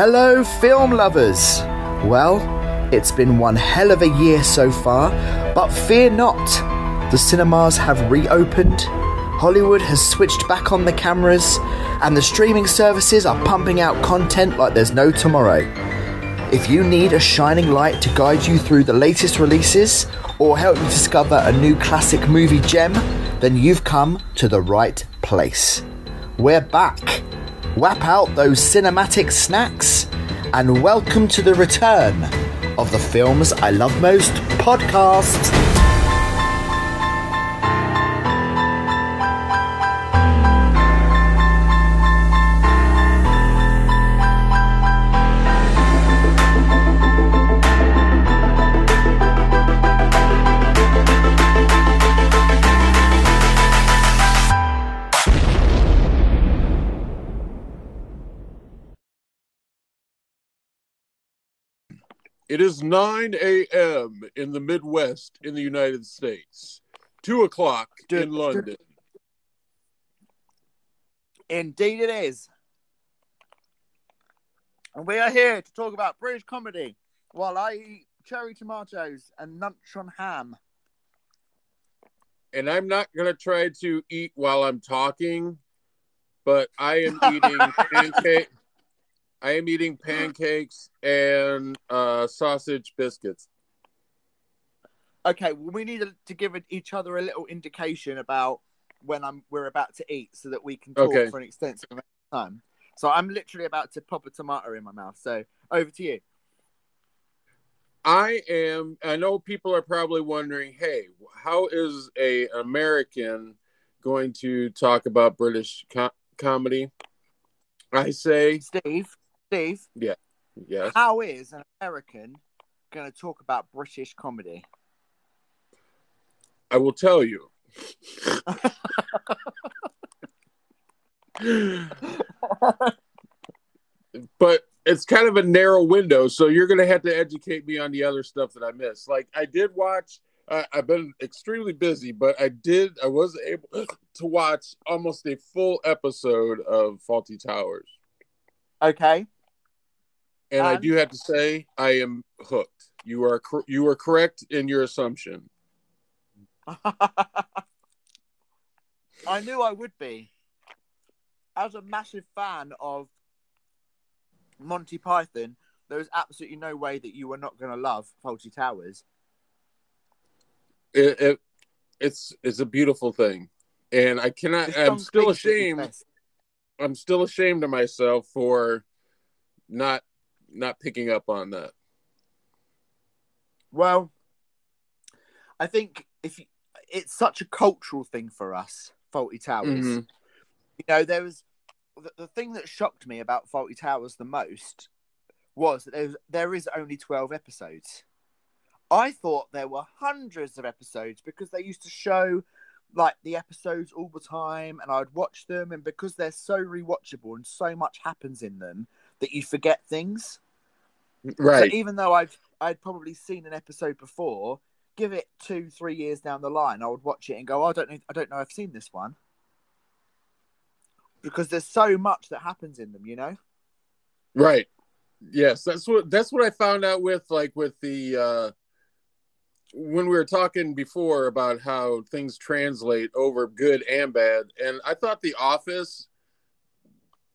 Hello, film lovers! Well, it's been one hell of a year so far, but fear not. The cinemas have reopened, Hollywood has switched back on the cameras, and the streaming services are pumping out content like there's no tomorrow. If you need a shining light to guide you through the latest releases or help you discover a new classic movie gem, then you've come to the right place. We're back. Whap out those cinematic snacks and welcome to the return of the Films I Love Most podcast. It is 9 a.m. in the Midwest in the United States, 2 o'clock in London. Indeed, it is. And we are here to talk about British comedy while I eat cherry tomatoes and lunch on ham. And I'm not going to try to eat while I'm talking, but I am eating pancake. I am eating pancakes and uh, sausage biscuits. Okay, well, we need to give each other a little indication about when I'm we're about to eat, so that we can talk Okay. for an extensive amount of time. So I'm literally about to pop a tomato in my mouth. So over to you. I am. I know people are probably wondering, hey, how is a American going to talk about British co- comedy? I say Steve, Steve, Yeah. yes. how is an American going to talk about British comedy? I will tell you. but it's kind of a narrow window, so you're going to have to educate me on the other stuff that I missed. Like I did watch. Uh, I've been extremely busy, but I did. I was able to watch almost a full episode of Fawlty Towers, Okay. And I um, do have to say I am hooked. You are you are correct in your assumption. I knew I would be. As a massive fan of Monty Python, there is absolutely no way that you were not going to love Fawlty Towers. It, it it's it's a beautiful thing, and I cannot. I'm still Cleese at his ashamed. I'm still ashamed of myself for not not picking up on that. Well, I think if you, it's such a cultural thing for us, Fawlty Towers. Mhm. You know, there was the, the thing that shocked me about Fawlty Towers the most was that there's, there is only 12 episodes. I thought there were hundreds of episodes because they used to show like the episodes all the time and I'd watch them and because they're so rewatchable and so much happens in them that you forget things. Right. So even though I've I'd probably seen an episode before, give it two, three years down the line, I would watch it and go, "Oh, I don't know, I don't know, I've seen this one, because there's so much that happens in them, you know. Right. Yes, that's what that's what I found out with like with the uh when we were talking before about how things translate over good and bad and I thought the office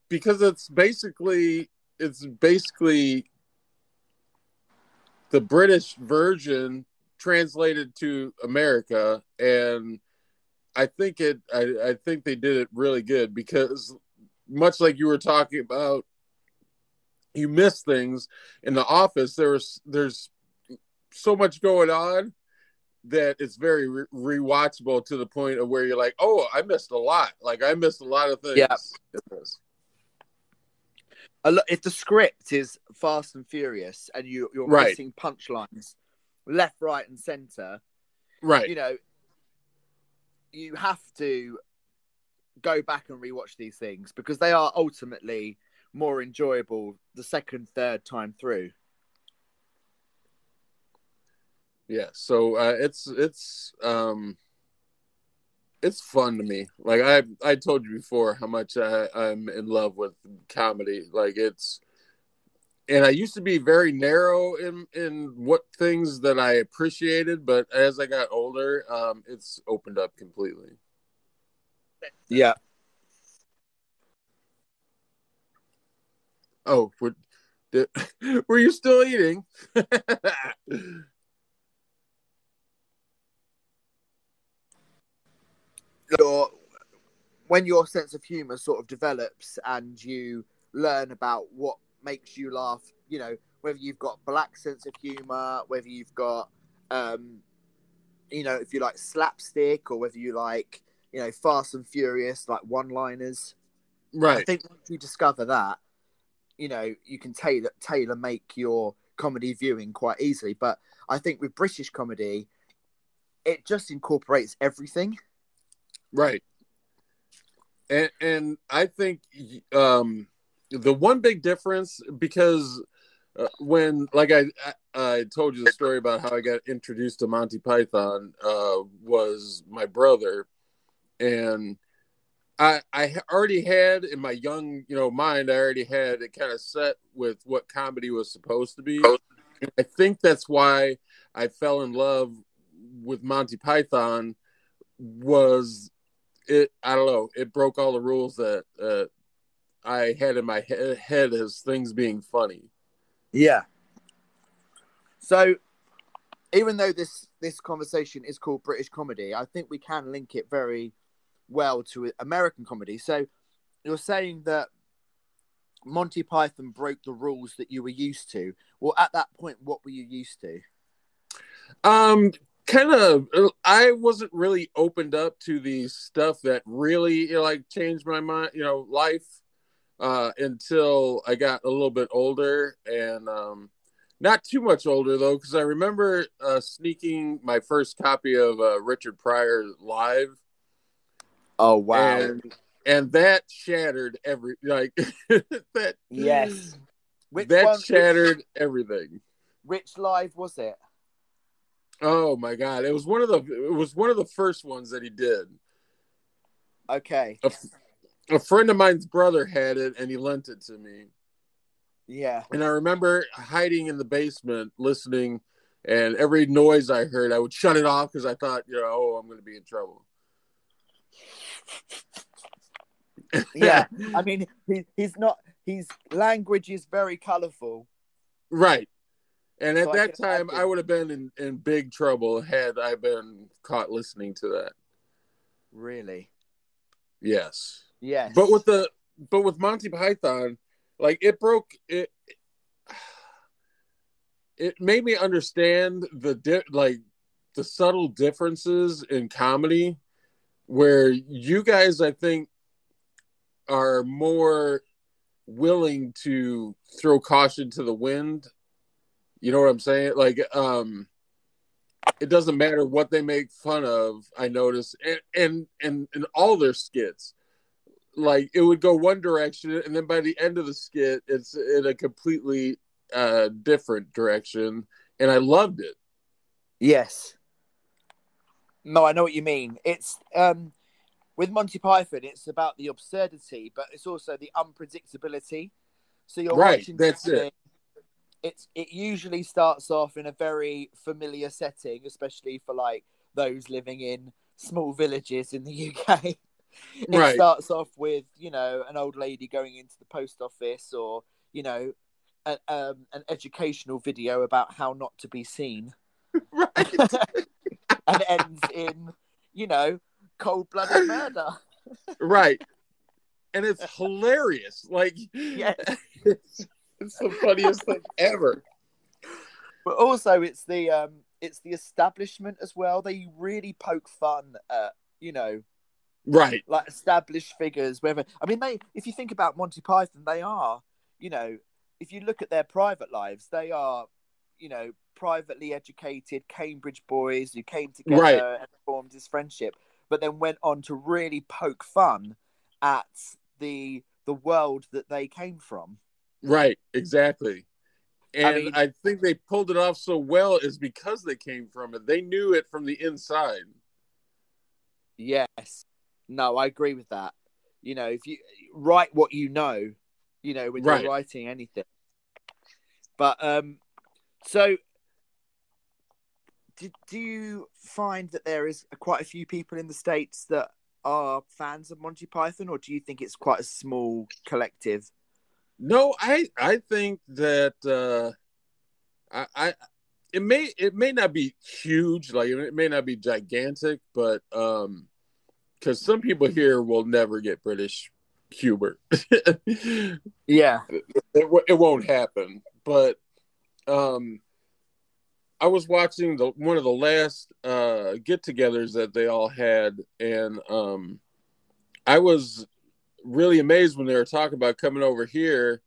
because it's basically it's basically the British version translated to America and I think it I, I think they did it really good because much like you were talking about you miss things in the office. There's there's so much going on that it's very re- rewatchable to the point of where you're like oh i missed a lot. Like i missed a lot of things. Yeah. A lo- if the script is Fast and Furious and you you're Right. missing punchlines left, right, and center, right you know, you have to go back and rewatch these things because they are ultimately more enjoyable the second, third time through. yeah so uh, it's it's um it's fun to me like i i told you before how much I, i'm in love with comedy like it's and I used to be very narrow in in what things that I appreciated, but as I got older, um, it's opened up completely. Yeah. Oh, were, were you still eating? Your when your sense of humor sort of develops and you learn about what makes you laugh, you know, whether you've got black sense of humor, whether you've got um you know, if you like slapstick or whether you like, you know, fast and furious like one-liners. Right. I think once you discover that, you know, you can tailor tailor make your comedy viewing quite easily. But I think with British comedy, it just incorporates everything. Right. And and I think um the one big difference because uh, when like I, I I told you the story about how I got introduced to Monty Python uh was my brother and I I already had in my young you know mind I already had it kind of set with what comedy was supposed to be. And I think that's why I fell in love with Monty Python was it I don't know it broke all the rules that uh, I had in my he- head as things being funny. Yeah. So, even though this this conversation is called British comedy, I think we can link it very well to American comedy. So, you're saying that Monty Python broke the rules that you were used to. Well, at that point, what were you used to? Um, kind of. I wasn't really opened up to the stuff that really you know, like changed my mind, you know, life uh, until I got a little bit older and um, not too much older though, because I remember uh, sneaking my first copy of uh, Richard Pryor live. Oh wow! and and that shattered every like that. yes. Which that one? shattered everything. Which live was it? Oh my god! It was one of the it was one of the first ones that he did. Okay. a friend of mine's brother had it, and he lent it to me. Yeah. And I remember hiding in the basement, listening, and every noise I heard, I would shut it off because I thought, you know, oh, I'm going to be in trouble. Yeah. I mean, he, he's not. His language is very colourful. right. And at So that can time. I would have been in, in big trouble had I been caught listening to that. Really. Yes. Yes. But with the but with Monty Python, like it broke it. It made me understand the di- like the subtle differences in comedy, where you guys, I think, are more willing to throw caution to the wind. You know what I'm saying? Like, um, it doesn't matter what they make fun of. I notice, and and and, and all their skits like it would go one direction and then by the end of the skit it's in a completely uh different direction and i loved it Yes. No, I know what you mean. It's um with Monty Python, it's about the absurdity, but it's also the unpredictability. So you're Right, watching that's it. It's it usually starts off in a very familiar setting, especially for like those living in small villages in the UK. it Right. starts off with you know an old lady going into the post office, or you know, a, um, an educational video about how not to be seen right and ends in, you know, cold blooded murder. right and it's hilarious like Yes. it's, it's the funniest thing ever But also it's the um it's the establishment as well. They really poke fun at, you know, right like established figures, whether I mean they if you think about Monty Python, they are, you know, if you look at their private lives, they are, you know, privately educated Cambridge boys who came together Right. and formed this friendship, but then went on to really poke fun at the the world that they came from. Right exactly and I, mean- think they pulled it off so well is because they came from it they knew it from the inside Yes. No, I agree with that. You know, if you write what you know, you know, when Right. you're writing anything. But um, so did do you find that there is quite a few people in the states that are fans of Monty Python, or do you think it's quite a small collective? No, I I think that uh, I, I it may it may not be huge, like it may not be gigantic, but um, because some people here will never get British humor. yeah, it, it won't happen. But um, I was watching the one of the last uh get-togethers that they all had, and um, I was really amazed when they were talking about coming over here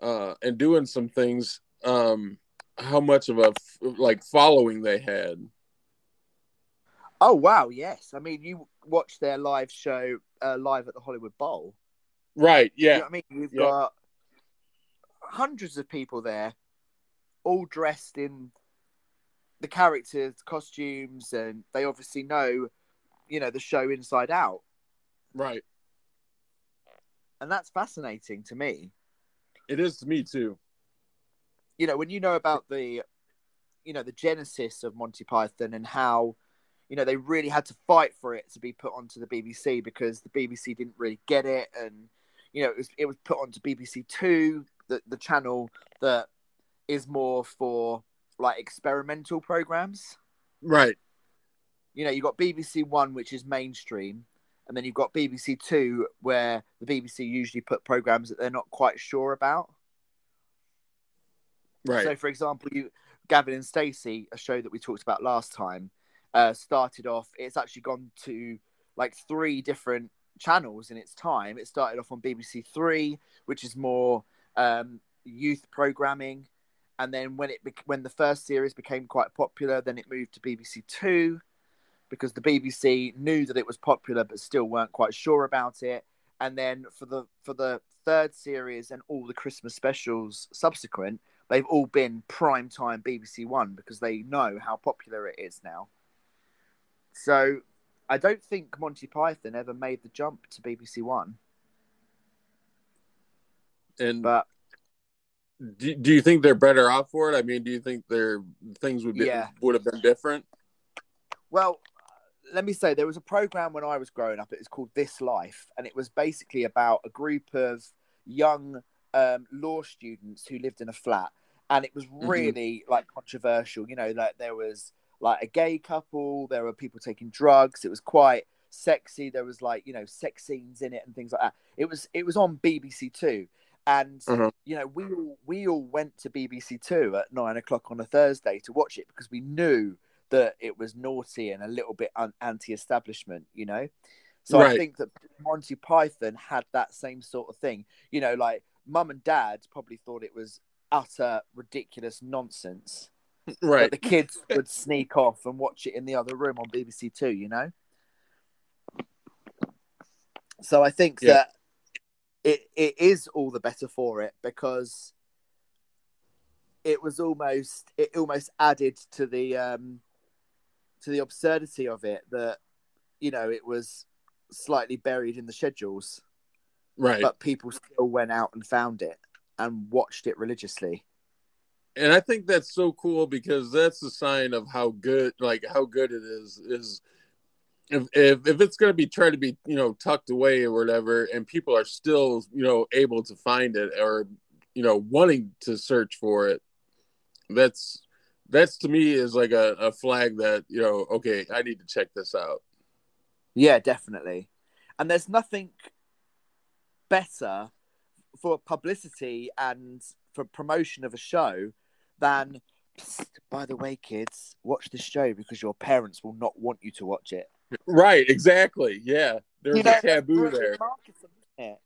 uh, and doing some things. Um, how much of a like following they had. Oh wow, yes. I mean, you watched their live show uh, live at the Hollywood Bowl, right? Yeah. You know I mean, you've yeah. got hundreds of people there, all dressed in the characters' costumes, and they obviously know, you know, the show inside out. Right. And that's fascinating to me. It is to me too. You know, when you know about the, you know, the genesis of Monty Python and how, you know, they really had to fight for it to be put onto the BBC because the BBC didn't really get it, and you know, it was it was put onto BBC Two, the the channel that is more for like experimental programs. Right. You know, you've got BBC One, which is mainstream, and then you've got BBC Two, where the BBC usually put programs that they're not quite sure about. Right. So, for example, you Gavin and Stacey, a show that we talked about last time, uh, started off. It's actually gone to like three different channels in its time. It started off on BBC Three, which is more um, youth programming, and then when it when the first series became quite popular, then it moved to BBC Two because the BBC knew that it was popular but still weren't quite sure about it. And then for the for the third series and all the Christmas specials subsequent, they've all been prime time BBC One because they know how popular it is now. So I don't think Monty Python ever made the jump to BBC One. And But do, do you think they're better off for it? I mean, do you think their things would be Yeah. would have been different? Well, let me say there was a program when I was growing up. It was called This Life, and it was basically about a group of young um, law students who lived in a flat, and it was really like controversial. You know, like there was like a gay couple, there were people taking drugs. It was quite sexy. There was like you know sex scenes in it and things like that. It was it was on BBC Two. And Mhm. you know, we all we all went to BBC Two at nine o'clock on a Thursday to watch it because we knew that it was naughty and a little bit un- anti-establishment, you know. So I think that Monty Python had that same sort of thing. You know, like mum and dad probably thought it was utter ridiculous nonsense, Right. but the kids would sneak off and watch it in the other room on BBC Two. You know. So I think Yeah. that it it is all the better for it because it was almost it almost added to the um to the absurdity of it that you know it was slightly buried in the schedules right. but people still went out and found it and watched it religiously and I think that's so cool because that's a sign of how good, like how good it is. Is if if, if it's going to be trying to be you know tucked away or whatever, and people are still you know able to find it or you know wanting to search for it, that's that's to me is like a, a flag that you know okay I need to check this out. yeah definitely and there's nothing better for publicity and for promotion of a show than "Psst, by the way kids watch this show because your parents will not want you to watch it Right, exactly. Yeah, there's You know, a taboo there. marketing, isn't it?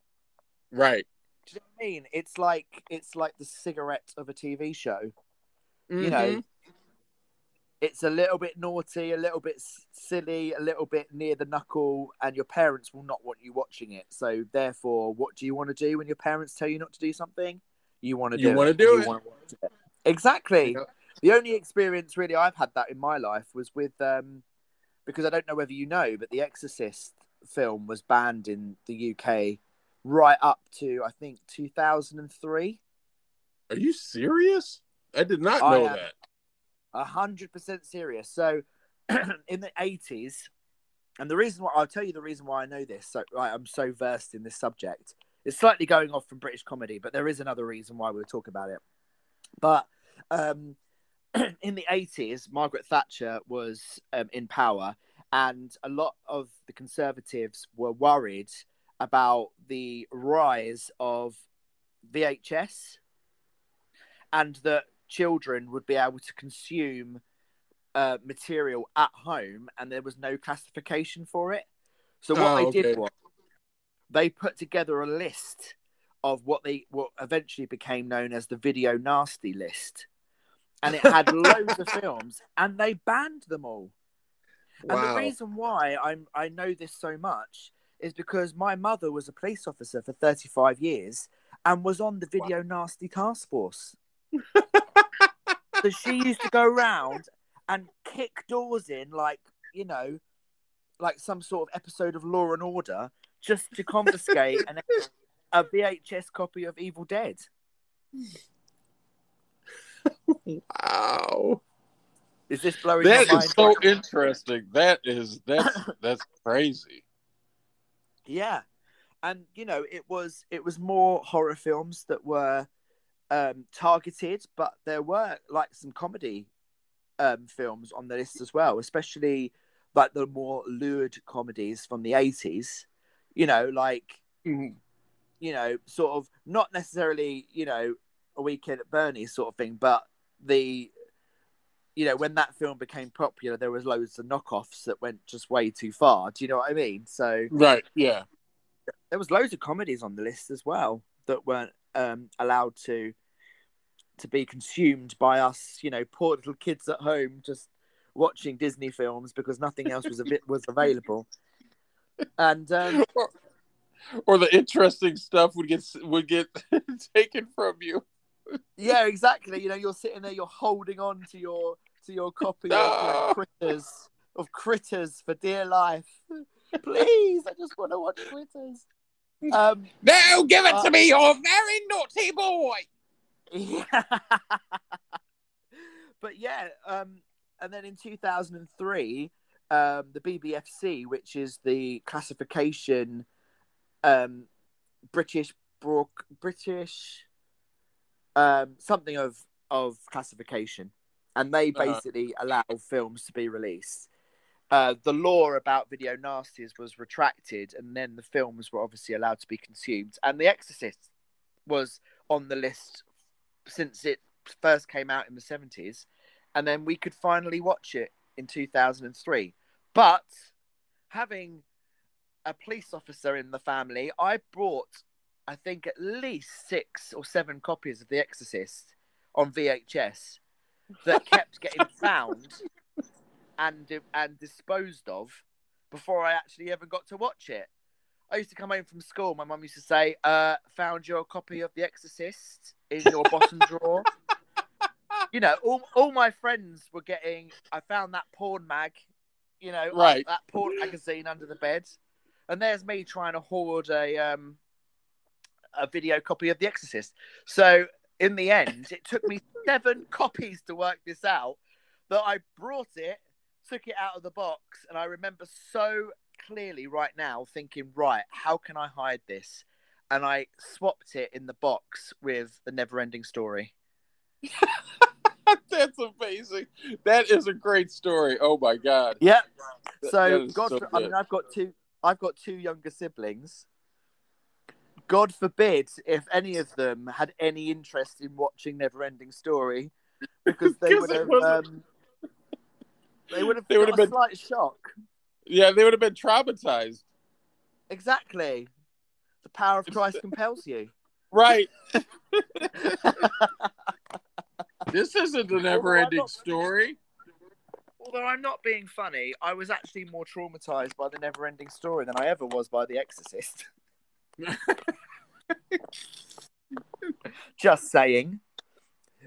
Right. Do you know what I mean? It's like it's like the cigarette of a TV show. You Mhm. know, it's a little bit naughty, a little bit silly, a little bit near the knuckle, and your parents will not want you watching it. So therefore, what do you want to do when your parents tell you not to do something? You want to do You wanna it. do You it. it. Exactly. Yeah. The only experience really I've had that in my life was with um because I don't know whether you know, but the Exorcist film was banned in the UK right up to I think 2003. Are you serious? I did not I know that. A hundred percent serious. So, in the eighties, and the reason why I'll tell you the reason why I know this. So, right, I'm so versed in this subject. It's slightly going off from British comedy, but there is another reason why we'll talk about it. But um, in the eighties, Margaret Thatcher was um, in power, and a lot of the Conservatives were worried about the rise of VHS, and that children would be able to consume uh, material at home, and there was no classification for it. So what Oh, they okay. did was they put together a list of what they what eventually became known as the video nasty list, and it had loads of films, and they banned them all. And the reason why I'm I know this so much is because my mother was a police officer for 35 years and was on the video nasty task force. so she used to go around and kick doors in like, you know, like some sort of episode of Law and Order just to confiscate an, a VHS copy of Evil Dead. Wow. Is this blowing That your is mind? so right interesting. That is that's that's crazy. Yeah, and you know, it was it was more horror films that were um, targeted, but there were like some comedy um, films on the list as well, especially like the more lured comedies from the eighties. You know, like Mhm. you know, sort of not necessarily you know a weekend at Bernie's sort of thing, but the you know when that film became popular, there was loads of knockoffs that went just way too far. Do you know what I mean? So Right. Yeah. there was loads of comedies on the list as well that weren't um, allowed to to be consumed by us, you know, poor little kids at home just watching Disney films because nothing else was a bit was available. And um, Or, or the interesting stuff would get would get taken from you. yeah, exactly. You know, you're sitting there, you're holding on to your to your copy of you know, No. Critters of Critters for dear life. Please, I just want to watch Critters. Um, No, give it Uh, to me, you're a very naughty boy. Yeah. but yeah, um, and then in 2003, um, the BBFC, which is the classification, um, British brook, British, um, something of of classification, and they Uh-huh. basically allow films to be released. Uh, the law about video nasties was retracted, and then the films were obviously allowed to be consumed. And The Exorcist was on the list since it first came out in the 70s and then we could finally watch it in 2003 but having a police officer in the family i brought i think at least six or seven copies of the exorcist on vhs that kept getting found and and disposed of before i actually ever got to watch it I used to come home from school. My mum used to say, uh, "Found your copy of The Exorcist in your bottom drawer." You know, all all my friends were getting. I found that porn mag, you know, Right. that porn magazine under the bed, and there's me trying to hoard a um a video copy of The Exorcist. So in the end, it took me seven copies to work this out. That I brought it, took it out of the box, and I remember so clearly right now thinking, right, how can I hide this? And I swapped it in the box with the never ending story. That's amazing. That is a great story. Oh my god. Yep. That- So, that God, so for- I mean, I've got two. I've got two younger siblings. God forbid if any of them had any interest in watching Neverending Story, because they would have. Um, they would have. They would have a been- slight shock. Yeah, they would have been traumatized. Exactly. The power of Christ compels you. Right. this isn't a never ending story. Although I'm not being funny, I was actually more traumatized by the never-ending story than I ever was by The Exorcist. Just saying.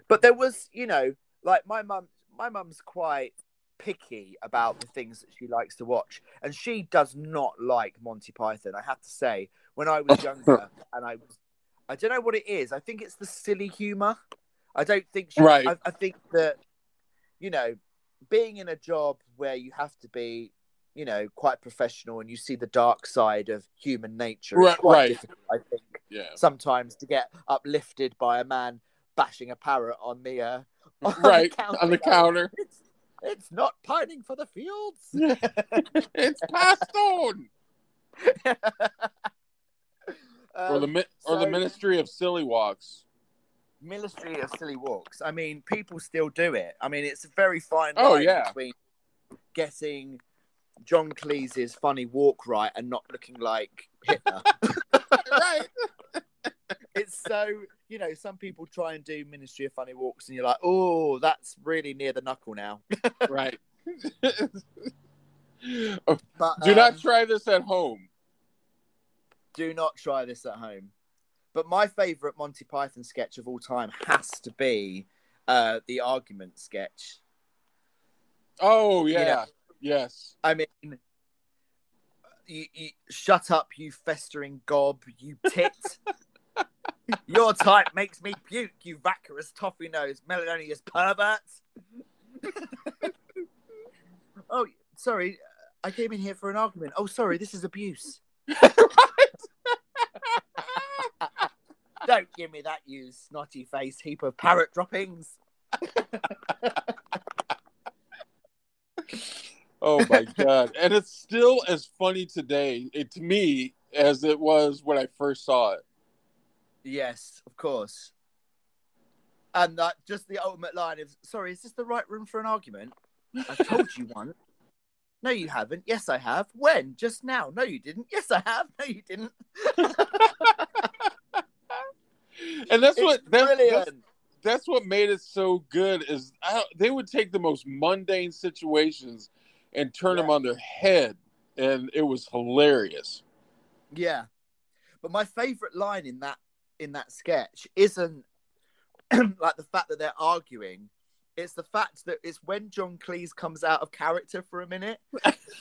But there was, you know, like my mum. My mum's quite picky about the things that she likes to watch, and she does not like Monty Python. I have to say, when I was younger and I was, I don't know what it is. I think it's the silly humor. I don't think she, Right. I, I think that you know, being in a job where you have to be, you know, quite professional and you see the dark side of human nature. Right, right. I think, Yeah. sometimes to get uplifted by a man bashing a parrot on the uh, on Right, counter on the counter. It's, it's not pining for the fields. it's passed on. or the Um, mi- or the Ministry of Silly Walks. Ministry of Silly Walks. I mean, people still do it. I mean, it's a very fine Oh, yeah. between getting John Cleese's funny walk right and not looking like Hitler. right. It's so you know, some people try and do Ministry of Funny Walks, and you're like, oh, that's really near the knuckle now. Right. But Do not um, try this at home. do not try this at home. But my favourite Monty Python sketch of all time has to be uh, the argument sketch. Oh yeah. know- Yes. I mean, you, you, shut up, you festering gob, you tit. Your type makes me puke, you vacuous toffee nose, melodious pervert. oh, sorry, I came in here for an argument. Oh, sorry, this is abuse. Don't give me that, you snotty faced heap of parrot droppings. Oh my god. And it's still as funny today it, to me as it was when I first saw it. Yes, of course. And that just the ultimate line of, sorry, is this the right room for an argument? I've told you one. No, you haven't. Yes, I have. When? Just now. No, you didn't. Yes, I have. No, you didn't. And that's It's what that, that's, that's what made it so good is I, they would take the most mundane situations and turn them on their head and it was hilarious. Yeah. But my favorite line in that in that sketch isn't like the fact that they're arguing. It's the fact that it's when John Cleese comes out of character for a minute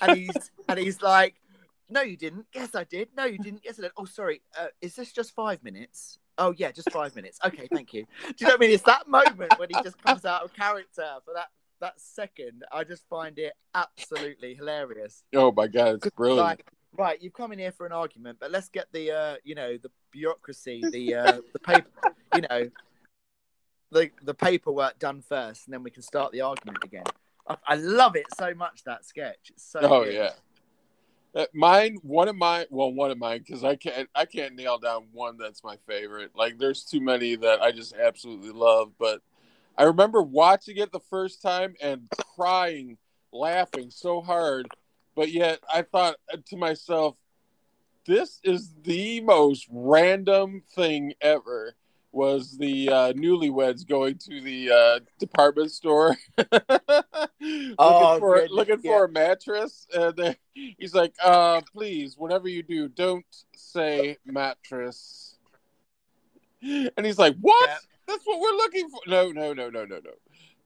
and he's and he's like, No, you didn't. Yes, I did. No, you didn't. Yes, I did. Oh, sorry. Uh, is this just five minutes? Oh, yeah, just five minutes. Okay, thank you. Do you know what I mean? It's that moment when he just comes out of character for that that second. I just find it absolutely hilarious. Oh my god, it's brilliant. Like, right, you've come in here for an argument, but let's get the uh, you know, the bureaucracy, the uh, the paper, you know, the the paperwork done first, and then we can start the argument again. I, I love it so much that sketch. It's so oh good. yeah. Uh, mine, one of mine, well, one of mine, because I can't, I can't nail down one that's my favorite. Like, there's too many that I just absolutely love. But I remember watching it the first time and crying, laughing so hard. But yet, I thought to myself, this is the most random thing ever. Was the uh, newlyweds going to the uh, department store looking Oh, for goodness, looking yeah. for a mattress? And he's like, uh, "Please, whatever you do, don't say mattress." And he's like, "What? Yeah. That's what we're looking for." No, no, no, no, no, no.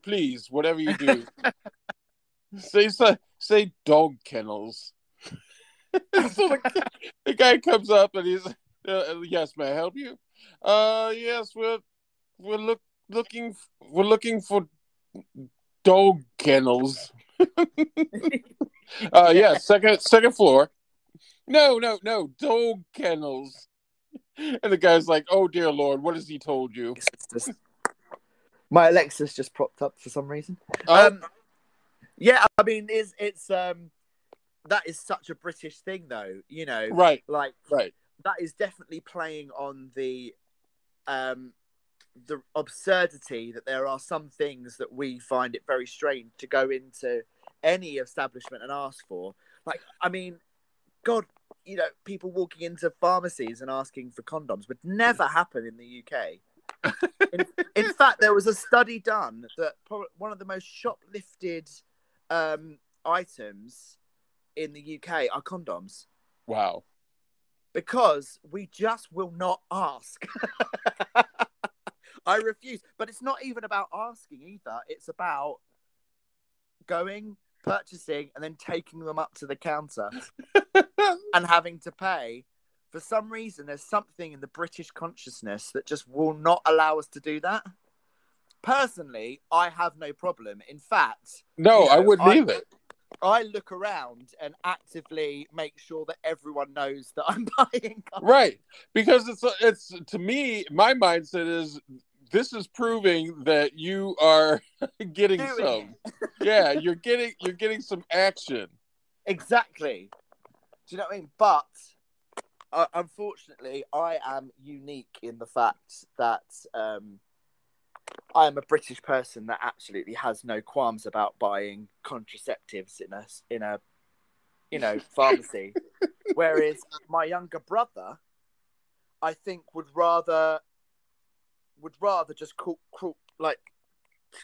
Please, whatever you do, say say, say dog kennels. so the, the guy comes up and he's, uh, "Yes, may I help you?" Uh, yes, we're we're look looking we're looking for dog kennels. uh, yeah, second second floor. No, no, no, dog kennels. And the guy's like, "Oh dear lord, what has he told you?" Just- my Alexa's just propped up for some reason. Oh, Um, yeah, I mean, it's it's um, that is such a British thing, though. You know, right, like right. that is definitely playing on the um the absurdity that there are some things that we find it very strange to go into any establishment and ask for like i mean god you know people walking into pharmacies and asking for condoms would never happen in the uk in, in fact there was a study done that one of the most shoplifted um items in the uk are condoms Wow. because we just will not ask. I refuse. But it's not even about asking either. It's about going, purchasing, and then taking them up to the counter and having to pay For some reason, there's something in the British consciousness that just will not allow us to do that. Personally, I have no problem. In fact, No, You know, I wouldn't I- either. I look around and actively make sure that everyone knows that I'm buying. cars. Right, because it's it's to me, my mindset is this is proving that you are getting Doing some. yeah, you're getting you're getting some action. Exactly. Do you know what I mean? But uh, unfortunately, I am unique in the fact that um, I am a British person that absolutely has no qualms about buying contraceptives in a in a you know pharmacy, whereas my younger brother, I think, would rather would rather just crawl, crawl, like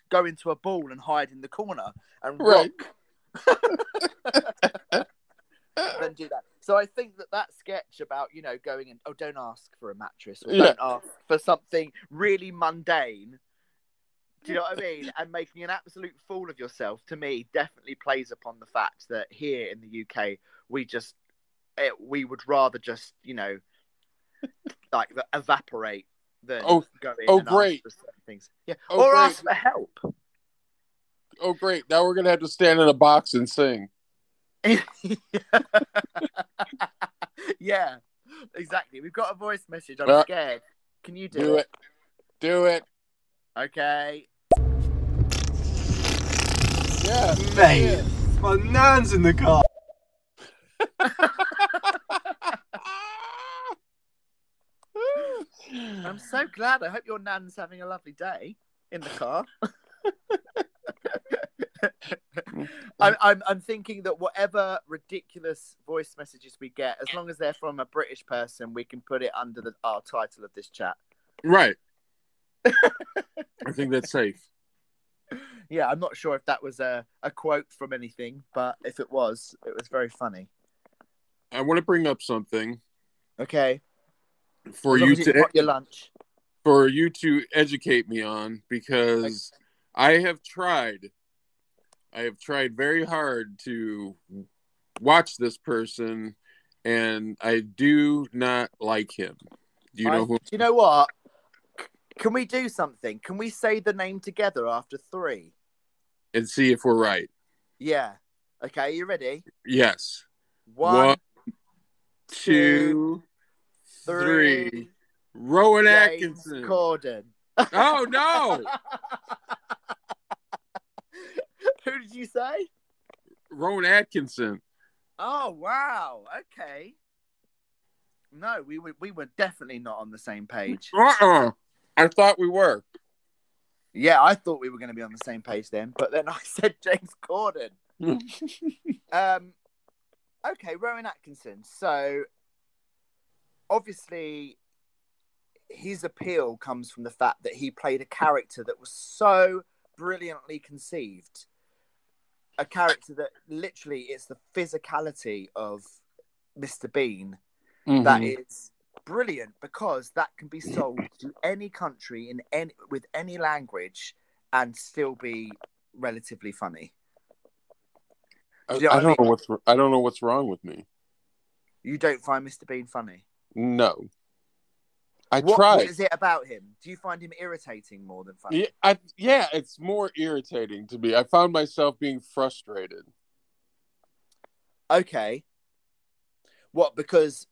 go into a ball and hide in the corner and Right. rock than do that. So I think that that sketch about you know going in, oh, don't ask for a mattress or Yeah. don't ask for something really mundane. Do you know what I mean? And making an absolute fool of yourself to me definitely plays upon the fact that here in the UK we just it, we would rather just you know like evaporate than Oh- go in oh, and great. ask for certain things. Yeah, Oh, or great. ask for help. Oh, great! Now we're gonna have to stand in a box and sing. yeah, exactly. We've got a voice message. I'm Uh, scared. Can you do, Do it? it. Do it. Okay. Yeah. Mate. Yeah. My nan's in the car. I'm so glad. I hope your nan's having a lovely day in the car. I'm, I'm, I'm thinking that whatever ridiculous voice messages we get, as long as they're from a British person, we can put it under the, our title of this chat. right. I think that's safe. Yeah, I'm not sure if that was a, a quote from anything, but if it was, it was very funny. I want to bring up something Okay. for you to put your lunch. for you to educate me on because I have tried I have tried very hard to watch this person and I do not like him. Do you I- know who Do you know what? Can we do something? Can we say the name together after three? and see if we're right. Yeah. Okay, you ready? Yes. One, One, two, two, three. three. Rowan James Atkinson. Corden. oh no. Who did you say? Rowan Atkinson. Oh wow. Okay. No, we were we were definitely not on the same page. Uh-uh. I thought we were. Yeah, I thought we were going to be on the same page then, but then I said James Corden. Um, okay, Rowan Atkinson. So, obviously, his appeal comes from the fact that he played a character that was so brilliantly conceived. A character that literally it's the physicality of Mr. Bean that Mhm. is brilliant because that can be sold to any country in any with any language and still be relatively funny. I, Do you know I, I, don't know mean? what's I don't know what's wrong with me. You don't find Mr. Bean funny? No. I what, tried. what is it about him? Do you find him irritating more than funny? Yeah, I, yeah, it's more irritating to me. I found myself being frustrated. Okay. What because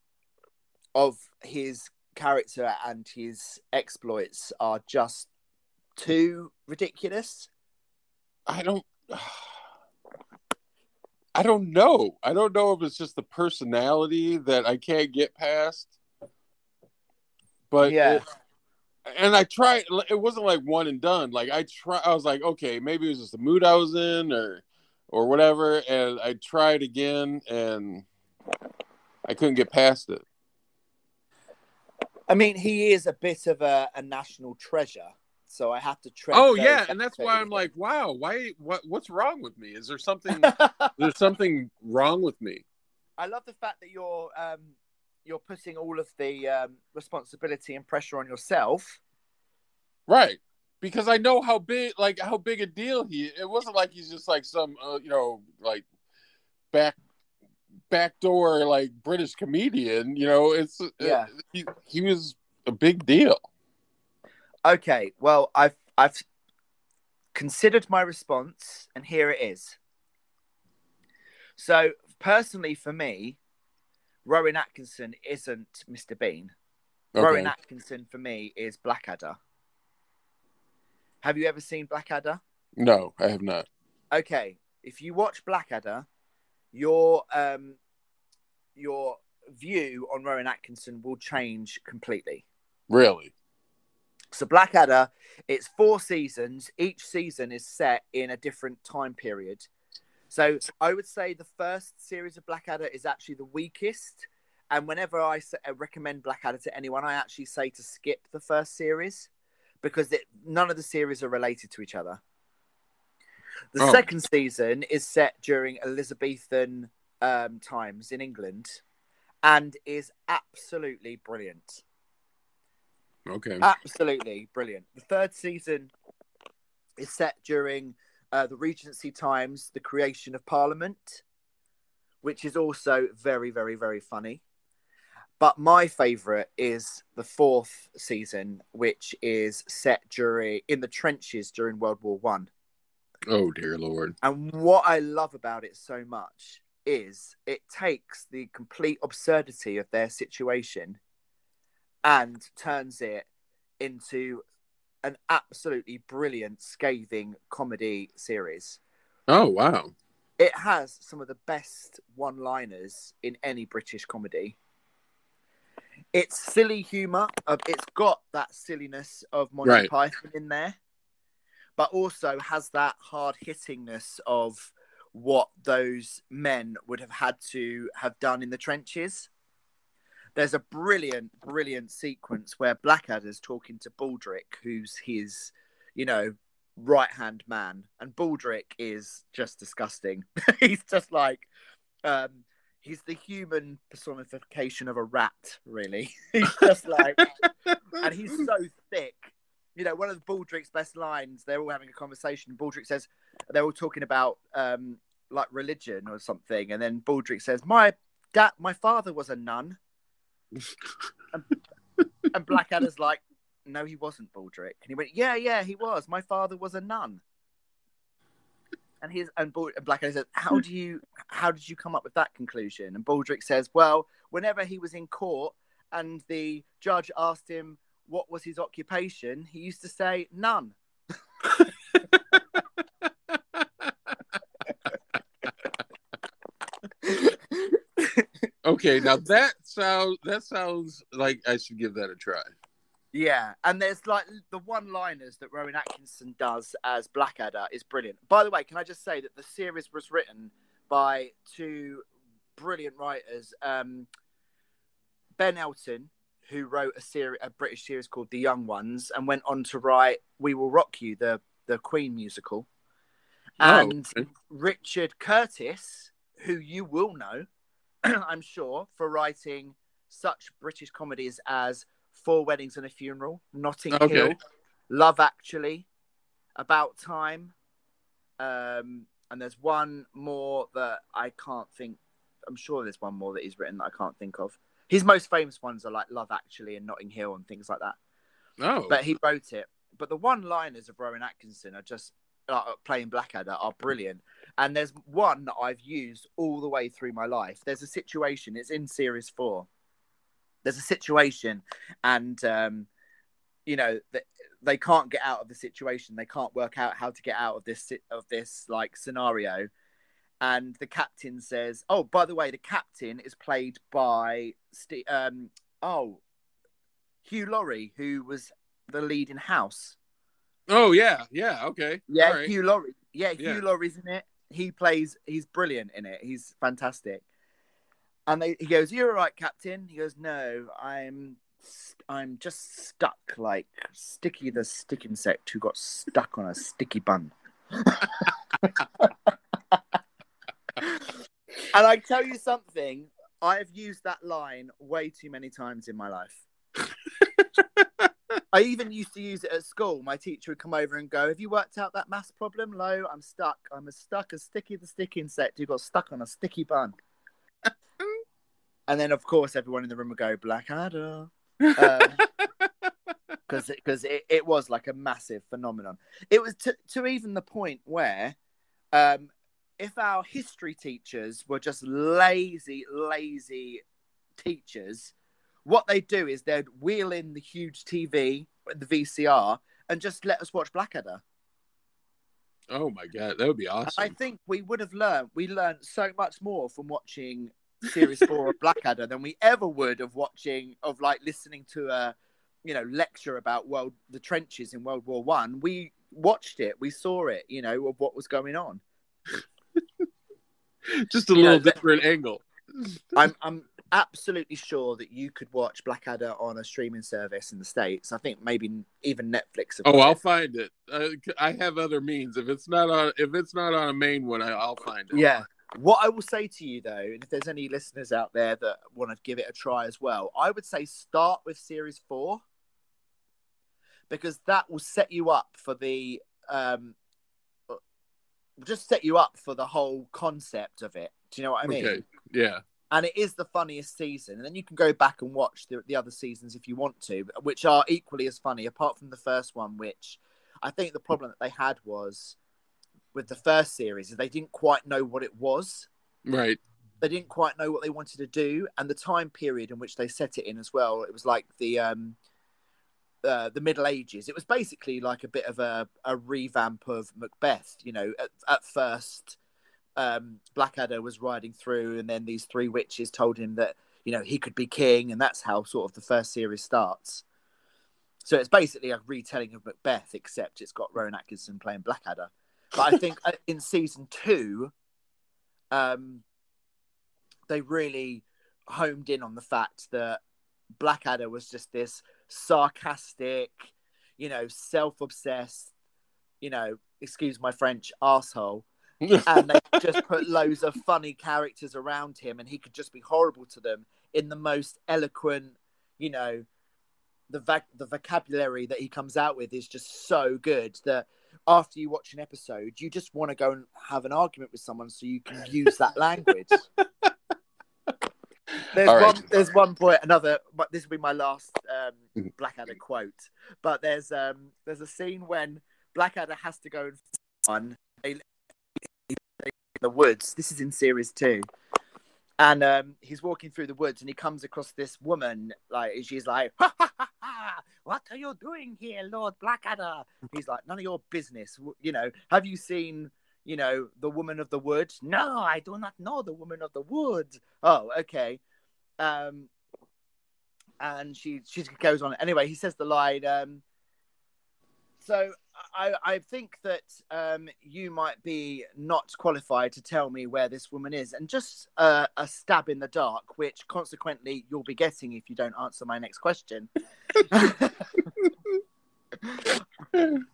of his character and his exploits are just too ridiculous? I don't. I don't know. I don't know if it's just the personality that I can't get past. But Yeah. it- and I tried. It wasn't like one and done. Like I try. I was like, okay, maybe it was just the mood I was in, or or whatever. And I tried again, and I couldn't get past it. I mean, he is a bit of a, a national treasure, so I have to tread. Oh yeah, and that's why I'm like, wow, why? What? What's wrong with me? Is there something? there's something wrong with me. I love the fact that you're um, you're putting all of the um, responsibility and pressure on yourself. Right. Because I know how big, like how big a deal he. It wasn't like he's just like some, uh, you know, like back backdoor like British comedian. You know, it's Yeah. he, he was a big deal. Okay, well, I've I've considered my response, and here it is. So, personally, for me, Rowan Atkinson isn't Mr. Bean. Okay. Rowan Atkinson for me is Blackadder. Have you ever seen Blackadder? No, I have not. Okay, if you watch Blackadder, your um your view on Rowan Atkinson will change completely. Really? So Blackadder, it's four seasons. Each season is set in a different time period. So I would say the first series of Blackadder is actually the weakest. And whenever I uh, recommend Blackadder to anyone, I actually say to skip the first series because it, none of the series are related to each other. The Oh. second season is set during Elizabethan um, times in England and is absolutely brilliant. Okay. Absolutely brilliant. The third season is set during uh, the Regency times, the creation of Parliament, which is also very, very, very funny. But my favourite is the fourth season, which is set during in the trenches during World War One. oh dear lord. And what I love about it so much is it takes the complete absurdity of their situation and turns it into an absolutely brilliant, scathing comedy series. Oh wow. It has some of the best one liners in any British comedy. It's silly humor. Of it's got that silliness of Monty Right. Python in there, but also has that hard hittingness of what those men would have had to have done in the trenches. There's a brilliant, brilliant sequence where Blackadder's talking to Baldrick, who's his, you know, right hand man, and Baldrick is just disgusting. he's just like, um, he's the human personification of a rat, really. he's just like, and he's so thick. You know, one of Baldrick's best lines, they're all having a conversation. Baldrick says, they're all talking about um, like religion or something. And then Baldrick says, My dad, my father was a nun. and, and Blackadder's like, No, he wasn't Baldrick." And he went, Yeah, yeah, he was. My father was a nun. And he's and, Bald, and Blackadder says, How do you how did you come up with that conclusion? And Baldrick says, Well, whenever he was in court and the judge asked him what was his occupation, he used to say none. Okay, now that sounds that sounds like I should give that a try. Yeah, and there's like the one-liners that Rowan Atkinson does as Blackadder is brilliant. By the way, can I just say that the series was written by two brilliant writers, um, Ben Elton, who wrote a series, a British series called The Young Ones, and went on to write "We Will Rock You," the the Queen musical, and oh, okay. Richard Curtis, who you will know, I'm sure, for writing such British comedies as Four Weddings and a Funeral, Notting Okay. Hill, Love Actually, About Time, um, and there's one more that I can't think. I'm sure there's one more that he's written that I can't think of. His most famous ones are like Love Actually and Notting Hill and things like that. oh, But he wrote it. But the one-liners of Rowan Atkinson are just uh, playing Blackadder are brilliant. And there's one that I've used all the way through my life. There's a situation. It's in series four. There's a situation, and um, you know that they can't get out of the situation. They can't work out how to get out of this of this like scenario. And the captain says, "Oh, by the way, the captain is played by St- um, oh Hugh Laurie, who was the lead in House. oh yeah, yeah, okay, Yeah, right. Hugh Laurie. Yeah, Yeah. Hugh Laurie's in it. He plays. He's brilliant in it. He's fantastic. And they, he goes, "You're all right, Captain." He goes, "No, I'm, I'm just stuck like Sticky the stick insect who got stuck on a sticky bun." and I tell you something, I have used that line way too many times in my life. I even used to use it at school. My teacher would come over and go, Have you worked out that maths problem? Low, I'm stuck. I'm as stuck as Sticky the stick insect who got stuck on a sticky bun. and then of course everyone in the room would go Blackadder. because because it, it was like a massive phenomenon. It was to, to even the point where, um, if our history teachers were just lazy, lazy teachers, what they'd do is they'd wheel in the huge TV, the VCR, and just let us watch Blackadder. Oh my god, that would be awesome! I think we would have learned. We learned so much more from watching series four of Blackadder than we ever would of watching of like listening to a you know lecture about world the trenches in World War One. We watched it, we saw it, you know, of what was going on. Just a you little that- different angle. I'm I'm absolutely sure that you could watch Blackadder on a streaming service in the states. I think maybe even Netflix. Oh, I'll it. find it. Uh, I have other means. If it's not on, if it's not on a main one, I, I'll find it. Yeah. What I will say to you though, and if there's any listeners out there that want to give it a try as well, I would say start with series four because that will set you up for the um just set you up for the whole concept of it. Do you know what I mean? Okay. Yeah. And it is the funniest season, and then you can go back and watch the, the other seasons if you want to, which are equally as funny. Apart from the first one, which I think the problem that they had was with the first series is they didn't quite know what it was Right. they didn't quite know what they wanted to do and the time period in which they set it in as well it was like the um uh, the middle ages it was basically like a bit of a, a revamp of macbeth you know at, at first um blackadder was riding through and then these three witches told him that you know he could be king and that's how sort of the first series starts so it's basically a retelling of macbeth except it's got rowan atkinson playing blackadder but i think uh, in season two um they really homed in on the fact that Blackadder was just this sarcastic, you know, self-obsessed, you know, excuse my French, asshole. And they just put loads of funny characters around him, and he could just be horrible to them in the most eloquent, you know, the vac- the vocabulary that he comes out with is just so good that after you watch an episode, you just want to go and have an argument with someone so you can use that language. There's right. one. There's one point. Another. But this will be my last um, Mhm. Blackadder quote. But there's um there's a scene when Blackadder has to go and on the woods. This is in series two, and um, he's walking through the woods and he comes across this woman. Like she's like, ha, ha, ha, ha, "What are you doing here, Lord Blackadder?" He's like, "None of your business." You know, have you seen? You know, the woman of the wood? No, I do not know the woman of the wood. Oh, okay. Um, and she she goes on. Anyway, he says the line. Um, so I I think that um, you might be not qualified to tell me where this woman is, and just uh, a stab in the dark, which consequently you'll be getting if you don't answer my next question.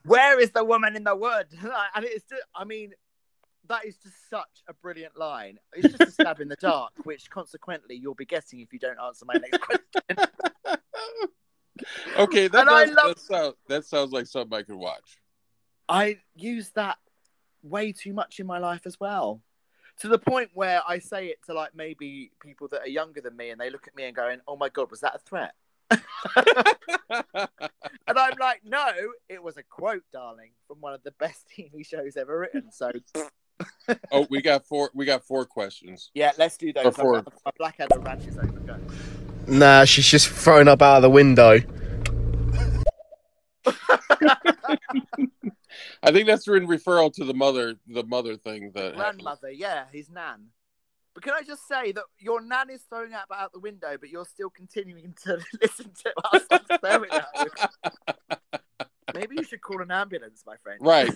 where is the woman in the wood? And it's just, I mean, that is just such a brilliant line. It's just a stab in the dark, which consequently you'll be getting if you don't answer my next question. Okay, that, And I does- love- that, sound, that sounds like something I could watch. I use that way too much in my life as well. To the point where I say it to like maybe people that are younger than me and they look at me and going, Oh my god, was that a threat? And I'm like, No, it was a quote, darling, from one of the best TV shows ever written. So oh, we got four. We got four questions. yeah, let's do those. Before- My Blackadder rant is over. Go. Nah, she's just thrown up out of the window. I think that's in referral to the mother, the mother thing that happened. Grandmother, yeah, his nan. But can I just say that your nan is throwing up out the window, but you're still continuing to listen to us on stereo? Maybe you should call an ambulance, my friend. Right.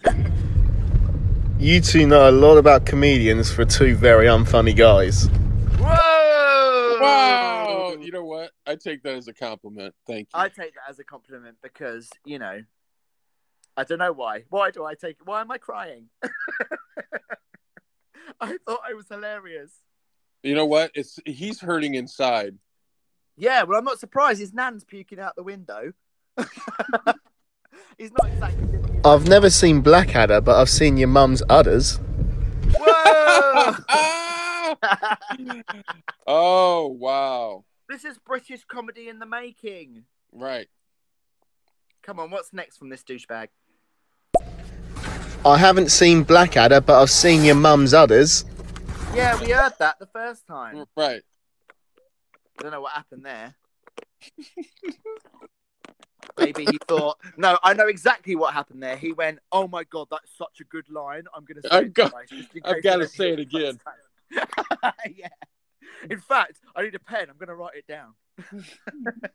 You two know a lot about comedians for two very unfunny guys. Whoa! Wow. You know what? I take that as a compliment. Thank you. I take that as a compliment because you know, I don't know why. Why do I take? Why am I crying? I thought I was hilarious. You know what? It's he's hurting inside. Yeah, well, I'm not surprised. His nan's puking out the window. He's not exactly. living I've never seen Blackadder, but I've seen your mum's udders. Whoa! Oh wow! this is British comedy in the making. Right. Come on, what's next from this douchebag? I haven't seen Blackadder, but I've seen your mum's udders. Yeah, we heard that the first time. Right. I don't know what happened there. Maybe he thought, no, I know exactly what happened there. He went, oh my god, that's such a good line. I'm going to say I've it got- twice, I've case gotta say it the again. First time." yeah. In fact, I need a pen. I'm going to write it down.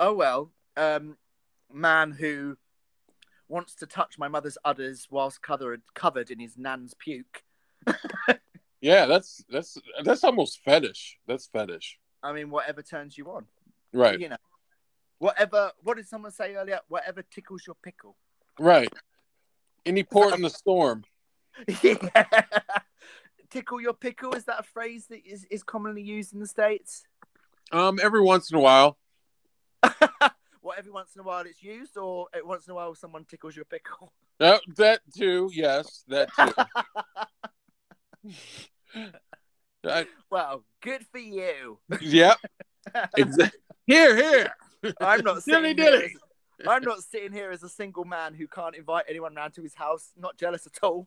oh well, um, man who wants to touch my mother's udders whilst covered covered in his nan's puke. Yeah, that's that's that's almost fetish. That's fetish. I mean, whatever turns you on. Right. You know, whatever. What did someone say earlier? Whatever tickles your pickle. Right. Any port in the storm. yeah. Tickle your pickle is that a phrase that is, is commonly used in the states? Um, every once in a while. what every once in a while it's used, or once in a while someone tickles your pickle? That that too. Yes, that too. I, well, good for you. yep. Exactly. Here, here. I'm not sitting here. dilly. As, I'm not sitting here as a single man who can't invite anyone round to his house. Not jealous at all.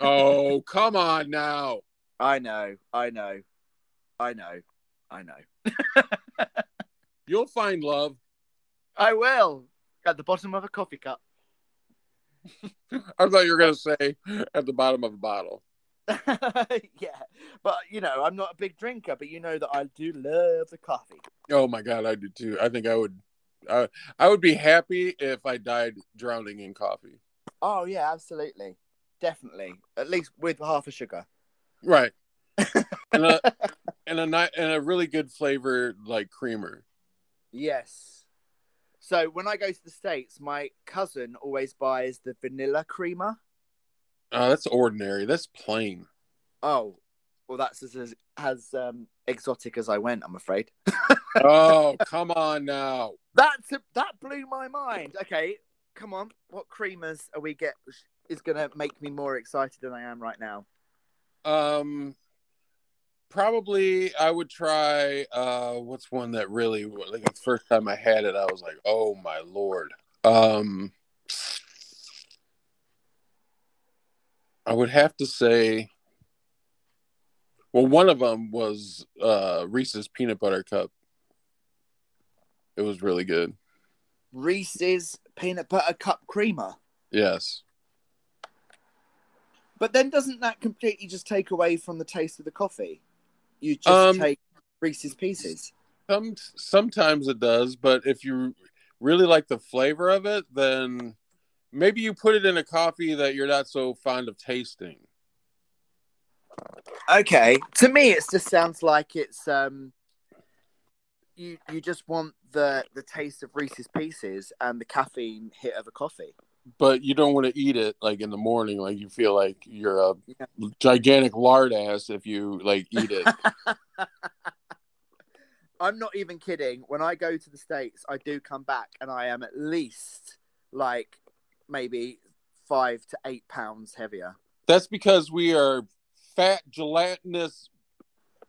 Oh, come on now. I know, I know, I know, I know. You'll find love. I will at the bottom of a coffee cup. I thought you were gonna say at the bottom of a bottle. yeah, but you know, I'm not a big drinker, but you know that I do love the coffee. Oh my god, I do too. I think I would. I I would be happy if I died drowning in coffee. Oh yeah, absolutely, definitely. At least with half a sugar. Right. and a and a ni- and a really good flavor like creamer. Yes. So when I go to the states, my cousin always buys the vanilla creamer. Oh, that's ordinary. That's plain. Oh, well, that's as as, as um, exotic as I went. I'm afraid. Oh, come on now. That that blew my mind. Okay, come on. What creamers are we get? Is gonna make me more excited than I am right now. Um, probably I would try. Uh, what's one that really like the first time I had it, I was like, oh my lord. Um, I would have to say. Well, one of them was uh, Reese's peanut butter cup. It was really good. Reese's peanut butter cup creamer. Yes. But then doesn't that completely just take away from the taste of the coffee? You just Um, take Reese's pieces. Some sometimes it does, but if you really like the flavor of it, then maybe you put it in a coffee that you're not so fond of tasting. Okay. To me it just sounds like it's um you you just want the the taste of Reese's pieces and the caffeine hit of a coffee. But you don't want to eat it like in the morning, like you feel like you're a Yeah. gigantic lard ass if you like eat it. I'm not even kidding. When I go to the States, I do come back and I am at least like maybe five to eight pounds heavier. That's because we are fat, gelatinous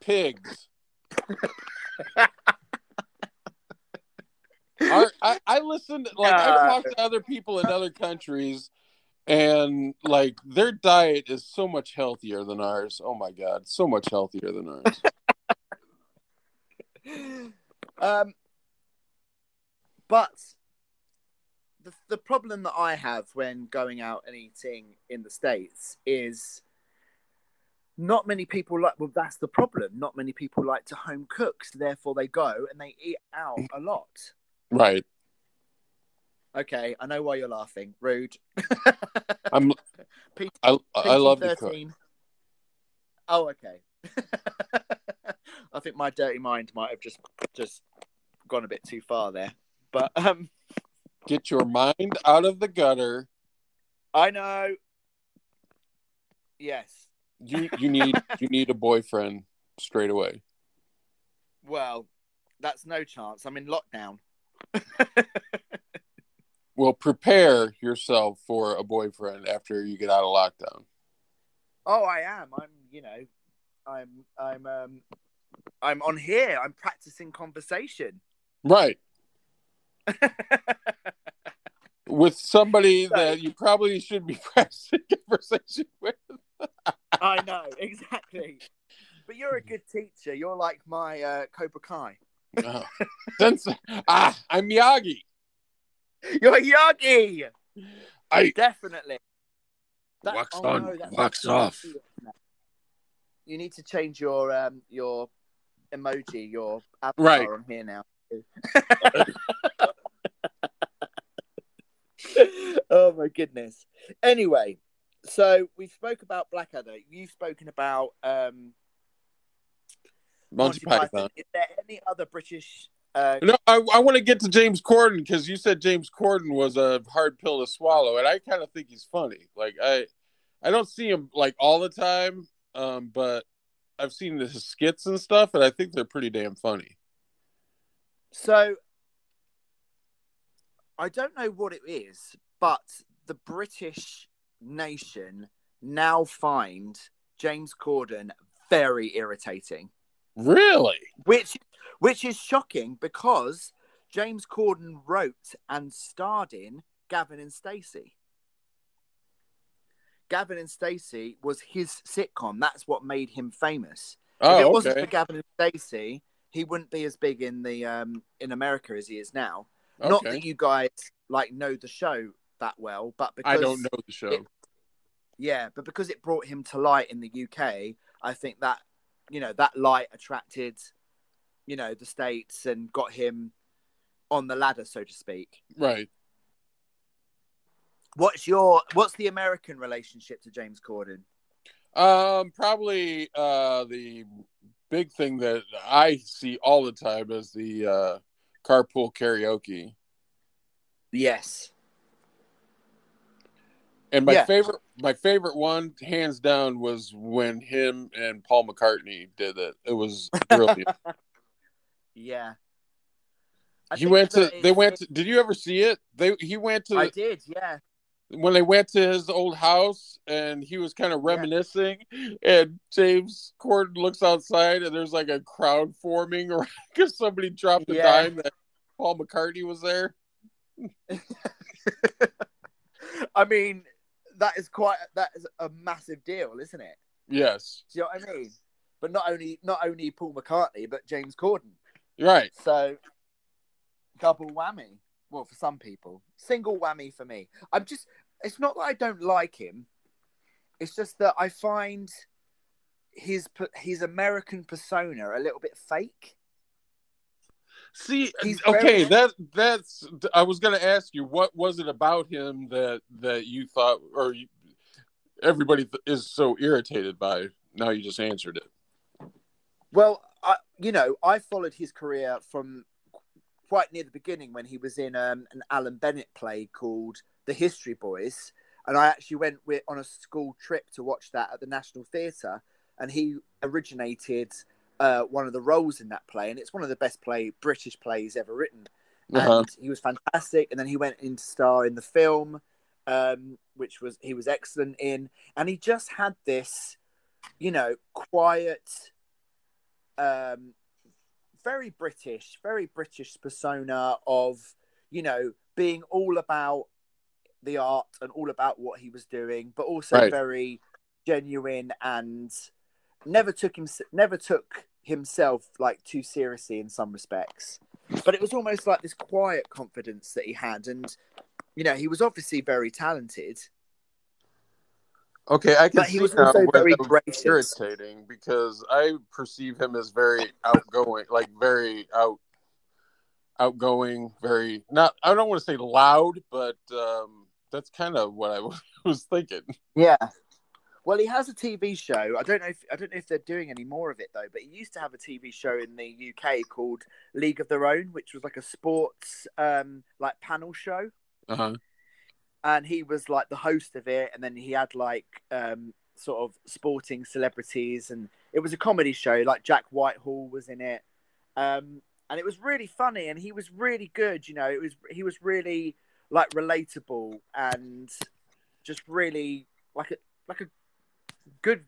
pigs. Our, I, I listened, like, I God. talked to other people in other countries, and like their diet is so much healthier than ours. Oh my God, so much healthier than ours. um, but the the problem that I have when going out and eating in the states is not many people like. Well, that's the problem. Not many people like to home cook, so therefore they go and they eat out a lot. Right. Okay, I know why you're laughing. Rude. I'm. P- I I love to cook. Oh, okay. I think my dirty mind might have just just gone a bit too far there. But um Get your mind out of the gutter. I know. Yes. You you need you need a boyfriend straight away. Well, that's no chance. I'm in lockdown. Well, prepare yourself for a boyfriend after you get out of lockdown. Oh, I am. I'm. You know, I'm. I'm. Um, I'm on here. I'm practicing conversation. Right. With somebody that you probably should be practicing conversation with. I know exactly. But you're a good teacher. You're like my uh, Cobra Kai. Oh. Since ah, I'm Miyagi. You're Yagi. I Definitely. That- Wax oh, on, no, wax off. You need to change your um your emoji, your avatar Right. on here now. oh my goodness. Anyway, so we spoke about Blackadder. You've spoken about um Monty Python. Is there any other British uh No, I, I want to get to James Corden because you said James Corden was a hard pill to swallow, and I kind of think he's funny. Like I, I don't see him like all the time, um, but I've seen his skits and stuff, and I think they're pretty damn funny. So I don't know what it is, but the British nation now find James Corden very irritating, Really? which which is shocking because James Corden wrote and starred in Gavin and Stacey. Gavin and Stacey was his sitcom. That's what made him famous. if Oh, it wasn't for Gavin and Stacey, he wouldn't be as big in the um in America as he is now. Not that you guys like know the show that well, but because I don't know the show. it- yeah, but because it brought him to light in the UK, I think that you know that light attracted you know the states and got him on the ladder, so to speak. Right. What's your what's the American relationship to James Corden? Um, probably uh the big thing that I see all the time is the uh carpool karaoke. Yes. And my Yeah. favorite my favorite one, hands down, was when him and Paul McCartney did it. It was brilliant. Yeah. I he went to they went to, did you ever see it? They he went to I did, yeah. when they went to his old house and he was kind of Yeah. reminiscing and James Corden looks outside and there's like a crowd forming or because somebody dropped a Yeah. dime that Paul McCartney was there. I mean, that is quite that is a massive deal, isn't it? Yes. Do you know what I mean? But not only not only Paul McCartney, but James Corden. Right. So double whammy. Well, for some people, single whammy for me. I'm just. It's not that I don't like him. It's just that I find his his American persona a little bit fake. See, He's okay, that that's. I was going to ask you, what was it about him that that you thought, or you, everybody th- is so irritated by? Now you just answered it. Well, I, you know, I followed his career from quite near the beginning when he was in um, an Alan Bennett play called The History Boys, and I actually went with, on a school trip to watch that at the National Theatre, and he originated uh, one of the roles in that play, and it's one of the best play British plays ever written. Uh-huh. And he was fantastic, and then he went in to star in the film, um, which was he was excellent in, and he just had this, you know, quiet um, very British, very British persona of, you know, being all about the art and all about what he was doing, but also Right. very genuine and never took him never took himself like too seriously in some respects. But it was almost like this quiet confidence that he had, and you know, he was obviously very talented. Okay, I can But he was now also very gracious. irritating because I perceive him as very outgoing, like very out, outgoing, very not. I don't want to say loud, but um, that's kind of what I was thinking. Yeah. Well, he has a TV show. I don't know if I don't know if they're doing any more of it though. But he used to have a TV show in the UK called League of Their Own, which was like a sports um like panel show, Uh-huh. and he was like the host of it. And then he had like um sort of sporting celebrities, and it was a comedy show. Like Jack Whitehall was in it, um, and it was really funny. And he was really good. You know, it was he was really like relatable and just really like a like a good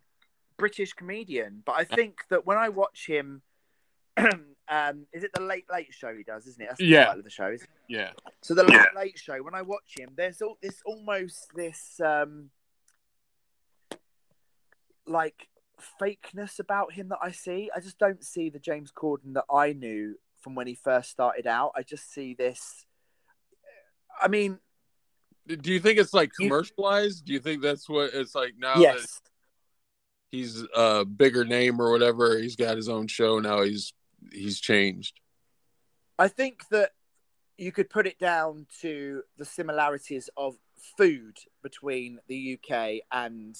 British comedian. But I think that when I watch him, um, is it the Late Late Show he does, isn't it? That's the Yeah. title of the show. Isn't it? Yeah. So the Late Late Show, when I watch him, there's all this almost this um like fakeness about him that I see. I just don't see the James Corden that I knew from when he first started out. I just see this. I mean, Do you think it's like You- commercialized? Do you think that's what it's like now that yes, he's a bigger name or whatever? He's got his own show now. He's he's changed. I think that you could put it down to the similarities of food between the UK and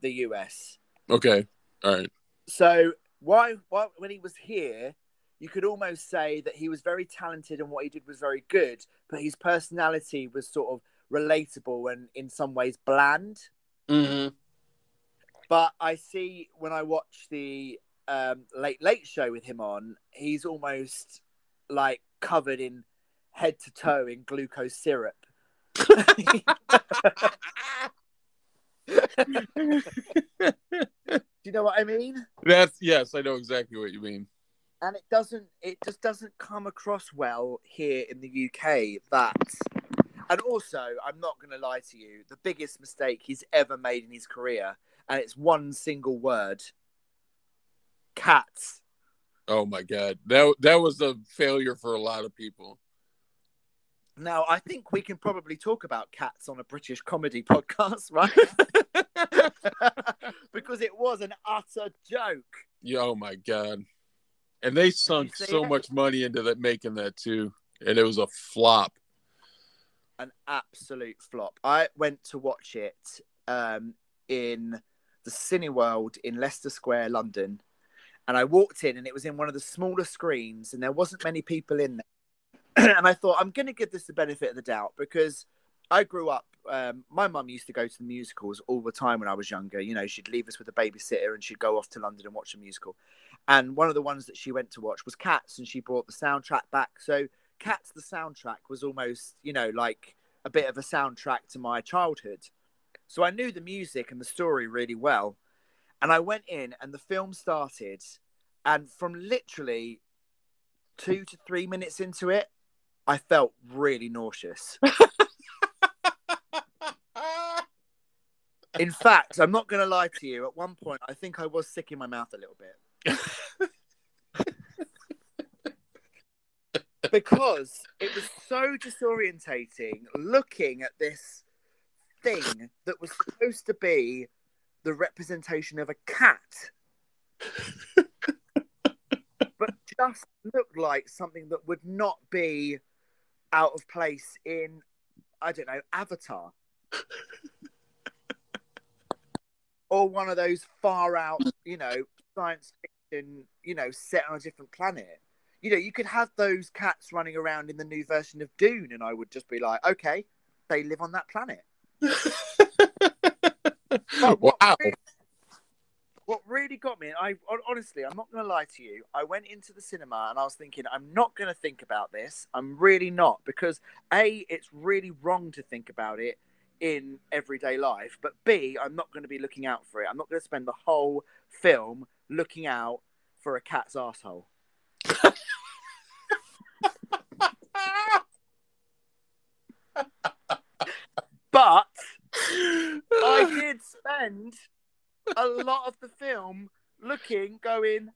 the US. Okay. All right. So why, why when he was here, you could almost say that he was very talented and what he did was very good, but his personality was sort of relatable and in some ways bland. Mm-hmm. But I see when I watch the um, Late Late Show with him on, he's almost like covered in head to toe in glucose syrup. Do you know what I mean? That's yes, I know exactly what you mean. and it doesn't it just doesn't come across well here in the UK that and also I'm not going to lie to you the biggest mistake he's ever made in his career and it's one single word cats Oh my god, that that was a failure for a lot of people. now I think we can probably talk about cats on a British comedy podcast right because it was an utter joke Yeah, oh my god, and they sunk so it? much money into that making that too, and it was a flop. an absolute flop. I went to watch it um, in the Cineworld in Leicester Square, London, and I walked in, and it was in one of the smaller screens, and there wasn't many people in there. and I thought I'm going to give this the benefit of the doubt because I grew up. Um, my mum used to go to the musicals all the time when I was younger. You know, she'd leave us with a babysitter, and she'd go off to London and watch a musical. And one of the ones that she went to watch was Cats, and she brought the soundtrack back. So Cats, the soundtrack, was almost, you know, like a bit of a soundtrack to my childhood. So I knew the music and the story really well. And I went in and the film started. And from literally two to three minutes into it, I felt really nauseous. In fact, I'm not going to lie to you. At one point, I think I was sick in my mouth a little bit. because it was so disorientating looking at this thing that was supposed to be the representation of a cat. But just looked like something that would not be out of place in i don't know avatar. Or one of those far out you know science fiction you know set on a different planet. You know, you could have those cats running around in the new version of Dune, and I would just be like, okay, they live on that planet. But what, wow. really, what really got me, I honestly, I'm not going to lie to you, I went into the cinema and I was thinking, I'm not going to think about this. I'm really not, because A, it's really wrong to think about it in everyday life, but B, I'm not going to be looking out for it. I'm not going to spend the whole film looking out for a cat's asshole. But I did spend a lot of the film looking, going,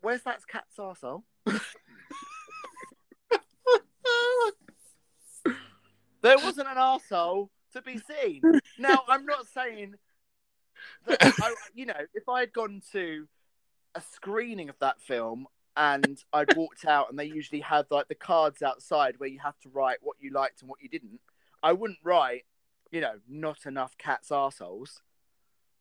where's that cat's arsehole? there wasn't an arsehole to be seen. Now, I'm not saying that, I, you know, if I had gone to a screening of that film and I'd walked out and they usually have like the cards outside where you have to write what you liked and what you didn't, I wouldn't write, you know, not enough cats' arseholes.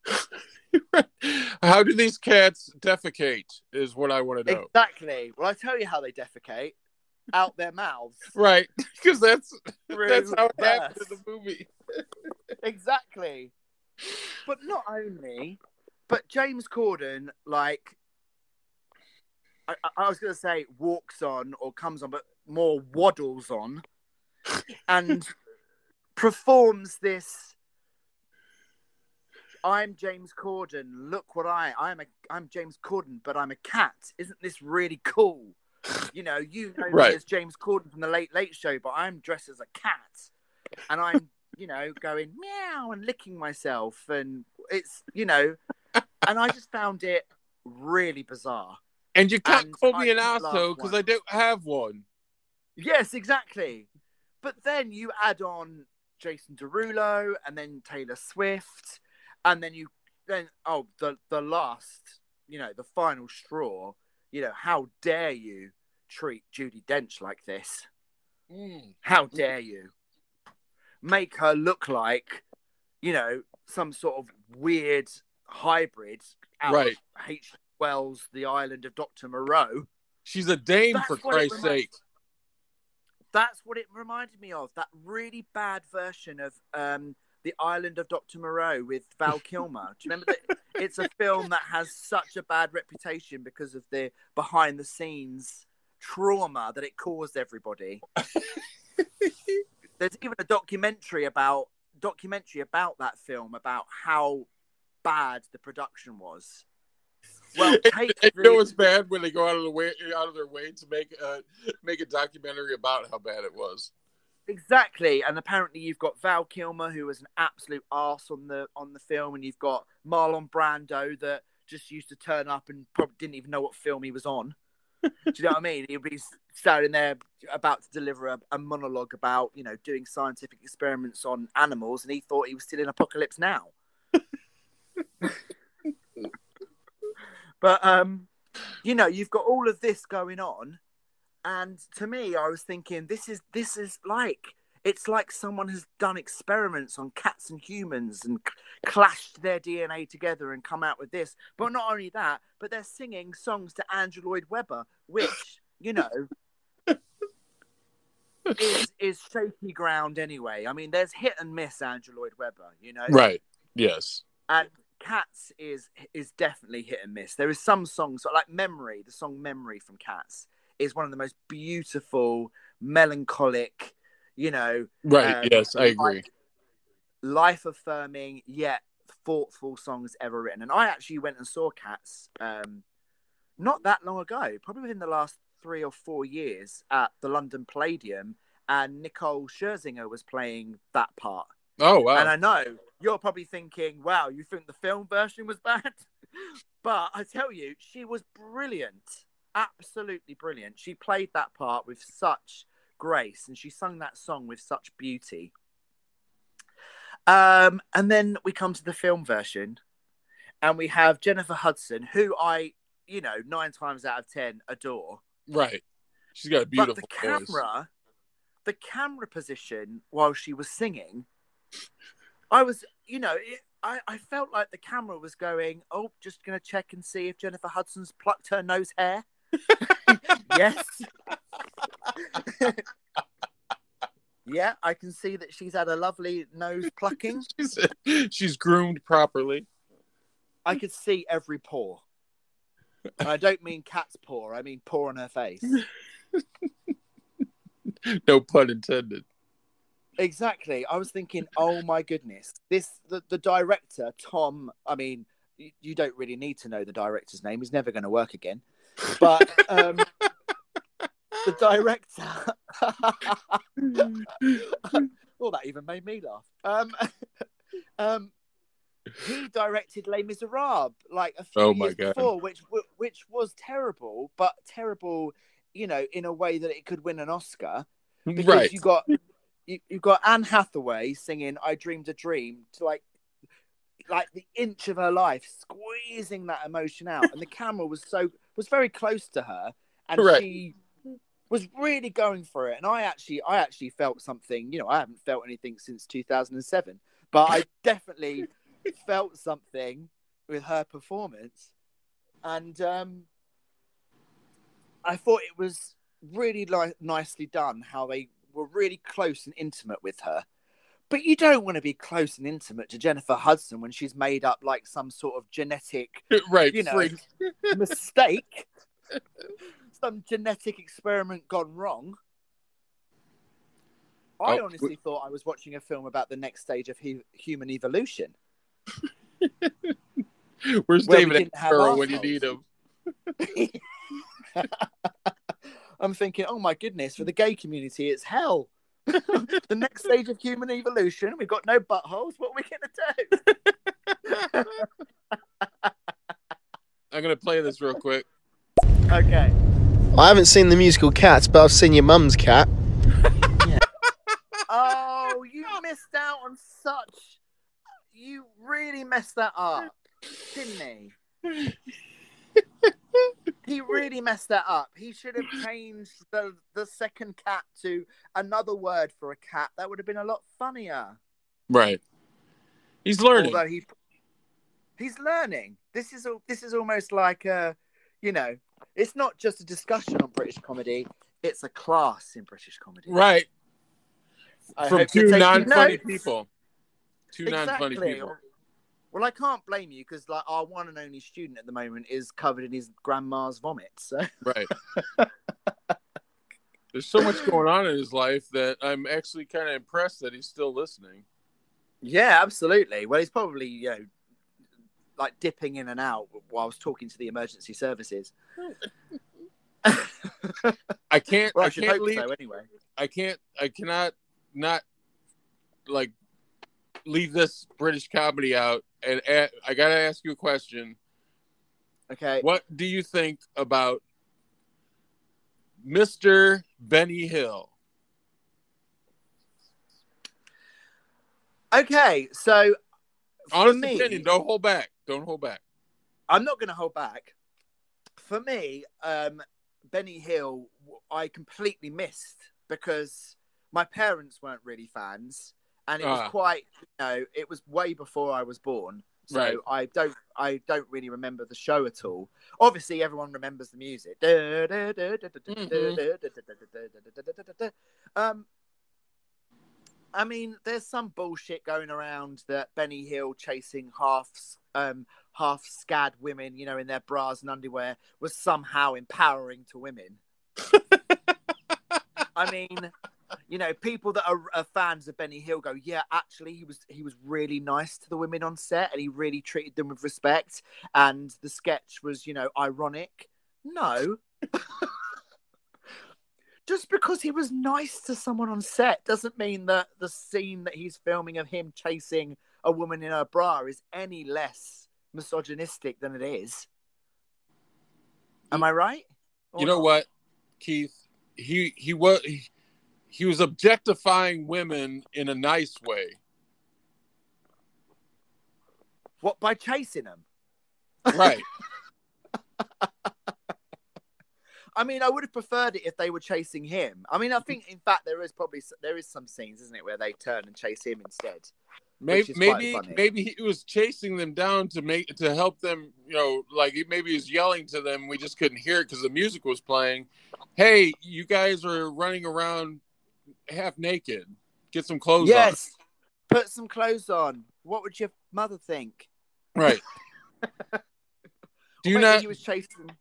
How do these cats defecate? Is what I want to know. Exactly. Well, I tell you how they defecate out their mouths. Right, because that's that's how it happened in the movie. Exactly. But not only, but James Corden, like, I, I- I was going to say walks on or comes on, but more waddles on and performs this I'm James Corden. Look what I I'm a I'm James Corden, but I'm a cat. Isn't this really cool? You know, you know Right. me as James Corden from the Late Late Show, but I'm dressed as a cat, and I'm you know going meow and licking myself, and it's you know, and I just found it really bizarre. And you can't And call I me an asshole because. I don't have one. Yes, exactly. But then you add on Jason Derulo and then Taylor Swift, and then you then oh the the last you know the final straw. You know how dare you treat Judi Dench like this? Mm. How dare you make her look like you know some sort of weird hybrid out Right. of H. Wells' The Island of Doctor Moreau. She's a dame, That's for Christ's sake. That's what it reminded me of. That really bad version of um, The Island of Dr. Moreau with Val Kilmer. Do you remember that? It's a film that has such a bad reputation because of the behind the scenes trauma that it caused everybody. There's even a documentary about documentary about that film about how bad the production was. Well, take And you the- know it's bad when they go out of the way out of their way to make a make a documentary about how bad it was. Exactly, and apparently you've got Val Kilmer, who was an absolute ass on the on the film, and you've got Marlon Brando that just used to turn up and probably didn't even know what film he was on. Do you know what I mean? He'd be standing there about to deliver a, a monologue about you know doing scientific experiments on animals, and he thought he was still in Apocalypse Now. but um, you know, you've got all of this going on, and to me, I was thinking this is this is like it's like someone has done experiments on cats and humans and clashed their DNA together and come out with this. But not only that, but they're singing songs to Andrew Lloyd Webber, which you know is is shaky ground anyway. I mean, there's hit and miss Andrew Lloyd Webber, you know, Right. Yes. and Cats is is definitely hit and miss. There is some songs like Memory, the song Memory from Cats is one of the most beautiful, melancholic, you know, Right. um, yes, I agree. life affirming yet thoughtful songs ever written. And I actually went and saw Cats um, not that long ago, probably within the last three or four years at the London Palladium, and Nicole Scherzinger was playing that part. Oh wow. And I know you're probably thinking, wow, you think the film version was bad? but I tell you, she was brilliant. Absolutely brilliant. She played that part with such grace and she sung that song with such beauty. Um, and then we come to the film version and we have Jennifer Hudson, who I, you know, nine times out of 10 adore right. She's got a beautiful but the voice. camera, the camera position while she was singing, I was, you know, it, I, I felt like the camera was going, oh, just going to check and see if Jennifer Hudson's plucked her nose hair. yes. yeah, I can see that she's had a lovely nose plucking. She's, she's groomed properly. I could see every pore. I don't mean cat's paw, I mean paw on her face. No pun intended. Exactly. I was thinking, oh my goodness, this the, the director Tom. I mean, you, you don't really need to know the director's name; he's never going to work again. But um, the director. well, that even made me laugh. Um, um, he directed Les Miserables like a few Oh years God. before, which which was terrible, but terrible, you know, in a way that it could win an Oscar because Right. you got you, you got Anne Hathaway singing "I Dreamed a Dream" to like like the inch of her life, squeezing that emotion out, and the camera was so was very close to her, and she was really going for it. And I actually I actually felt something. You know, I haven't felt anything since 2007, but I definitely felt something with her performance, and um, I thought it was really li- nicely done how they were really close and intimate with her. But you don't want to be close and intimate to Jennifer Hudson when she's made up like some sort of genetic right. you know, mistake, some genetic experiment gone wrong. I Oh, honestly thought I was watching a film about the next stage of hu- human evolution. Where's David Attenborough when you need him? I'm thinking, oh my goodness, for the gay community, it's hell. the next stage of human evolution, we've got no buttholes. What are we going to do? I'm gonna play this real quick. Okay. I haven't seen the musical Cats, but I've seen your mum's cat. Oh, you missed out on such. You really messed that up, didn't he? he really messed that up. He should have changed the the second cat to another word for a cat. That would have been a lot funnier. Right. He's learning. Although he he's learning. This is al- this is almost like a, you know, it's not just a discussion on British comedy. It's a class in British comedy. Right. I From two non-funny people. Two non-funny people. Well, I can't blame you because like our one and only student at the moment is covered in his grandma's vomit. So Right. There's so much going on in his life that I'm actually kind of impressed that he's still listening. yeah, absolutely. Well, he's probably you know like dipping in and out whilst talking to the emergency services. I can't. well, I I should can't hope leave. so. Anyway. I can't. I cannot not like leave this British comedy out. And a I gotta ask you a question. Okay. What do you think about Mr. Benny Hill? Okay. So Honest me, opinion. Don't hold back. Don't hold back. I'm not going to hold back. For me, um, Benny Hill, I completely missed because my parents weren't really fans, and it was Ah. quite, you know, it was way before I was born. So Right. I don't, I don't really remember the show at all. Obviously, everyone remembers the music. Um, I mean, there's some bullshit going around that Benny Hill chasing half um half scad women, you know, in their bras and underwear was somehow empowering to women. I mean, you know, people that are, are fans of Benny Hill go, yeah, actually, he was he was really nice to the women on set, and he really treated them with respect, and the sketch was, you know, ironic. No. Just because he was nice to someone on set doesn't mean that the scene that he's filming of him chasing a woman in her bra is any less misogynistic than it is. Am I right? Or you know not? what, Keith? He he was he, he was objectifying women in a nice way. What by chasing them? Right. I mean, I would have preferred it if they were chasing him. I mean, I think in fact there is probably there is some scenes, isn't it, where they turn and chase him instead. Maybe Which is quite maybe maybe he was chasing them down to make to help them. You know, like he- maybe he was yelling to them. We just couldn't hear it because the music was playing. Hey, you guys are running around half naked. Get some clothes yes, put some clothes on. What would your mother think? Right. do you not He was chasing.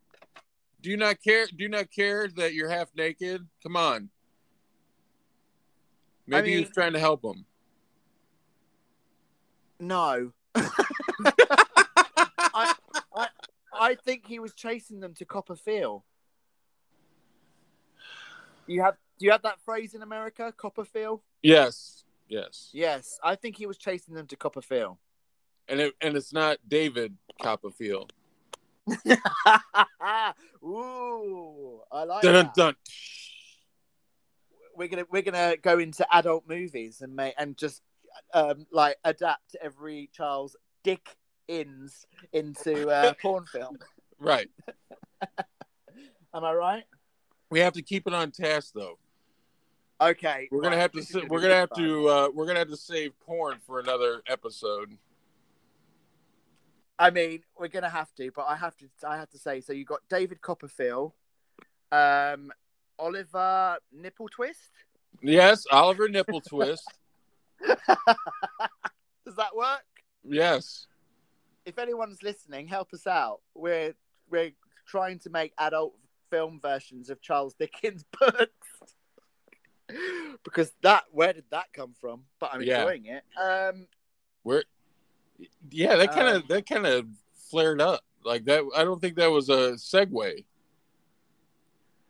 do you not care? Do you not care that you're half naked? Come on. Maybe he was trying to help him. No. I, I, I think he was chasing them to Copperfield. You have do you have that phrase in America, Copperfield? Yes. Yes. Yes, I think he was chasing them to Copperfield. And it, and it's not David Copperfield. Ooh, I like Dun, that. dun. We're gonna we're gonna go into adult movies and make and just um like adapt every Charles Dick ins into a porn film. Right. Am I right? We have to keep it on task though. Okay. We're gonna have to we're gonna have fun. to uh, we're gonna have to save porn for another episode. I mean, we're gonna have to, but I have to. I have to say. So you got David Copperfield, um, Oliver Nipple Twist. Yes, Oliver Nipple Twist. Does that work? Yes. If anyone's listening, help us out. We're we're trying to make adult film versions of Charles Dickens books. because that where did that come from? But I'm Yeah. enjoying it. Um, We're Yeah, that kind of Um, that kind of flared up like that. I don't think that was a segue.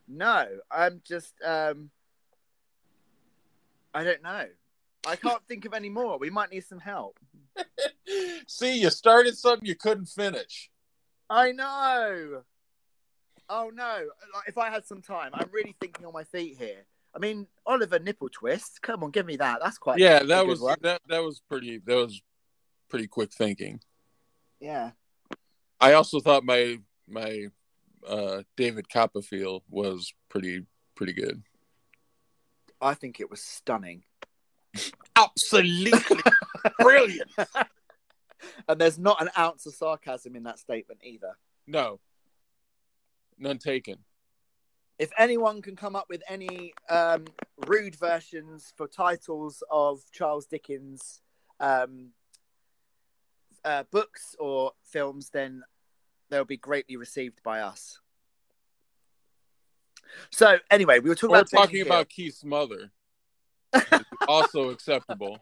No, I'm just um I don't know. I can't think of any more. We might need some help. See, you started something you couldn't finish. I know. Oh no! Like, if I had some time, I'm really thinking on my feet here. I mean, Oliver Nipple Twist. Come on, give me that. That's quite. Yeah, that was one. that that was pretty that was pretty quick thinking. Yeah. I also thought my my uh David Copperfield was pretty pretty good. I think it was stunning. Absolutely brilliant. And there's not an ounce of sarcasm in that statement either. No. None taken. If anyone can come up with any um, rude versions for titles of Charles Dickens um, uh, books or films, then they'll be greatly received by us. So, anyway, we were talking We're about talking about Keith's mother. also acceptable.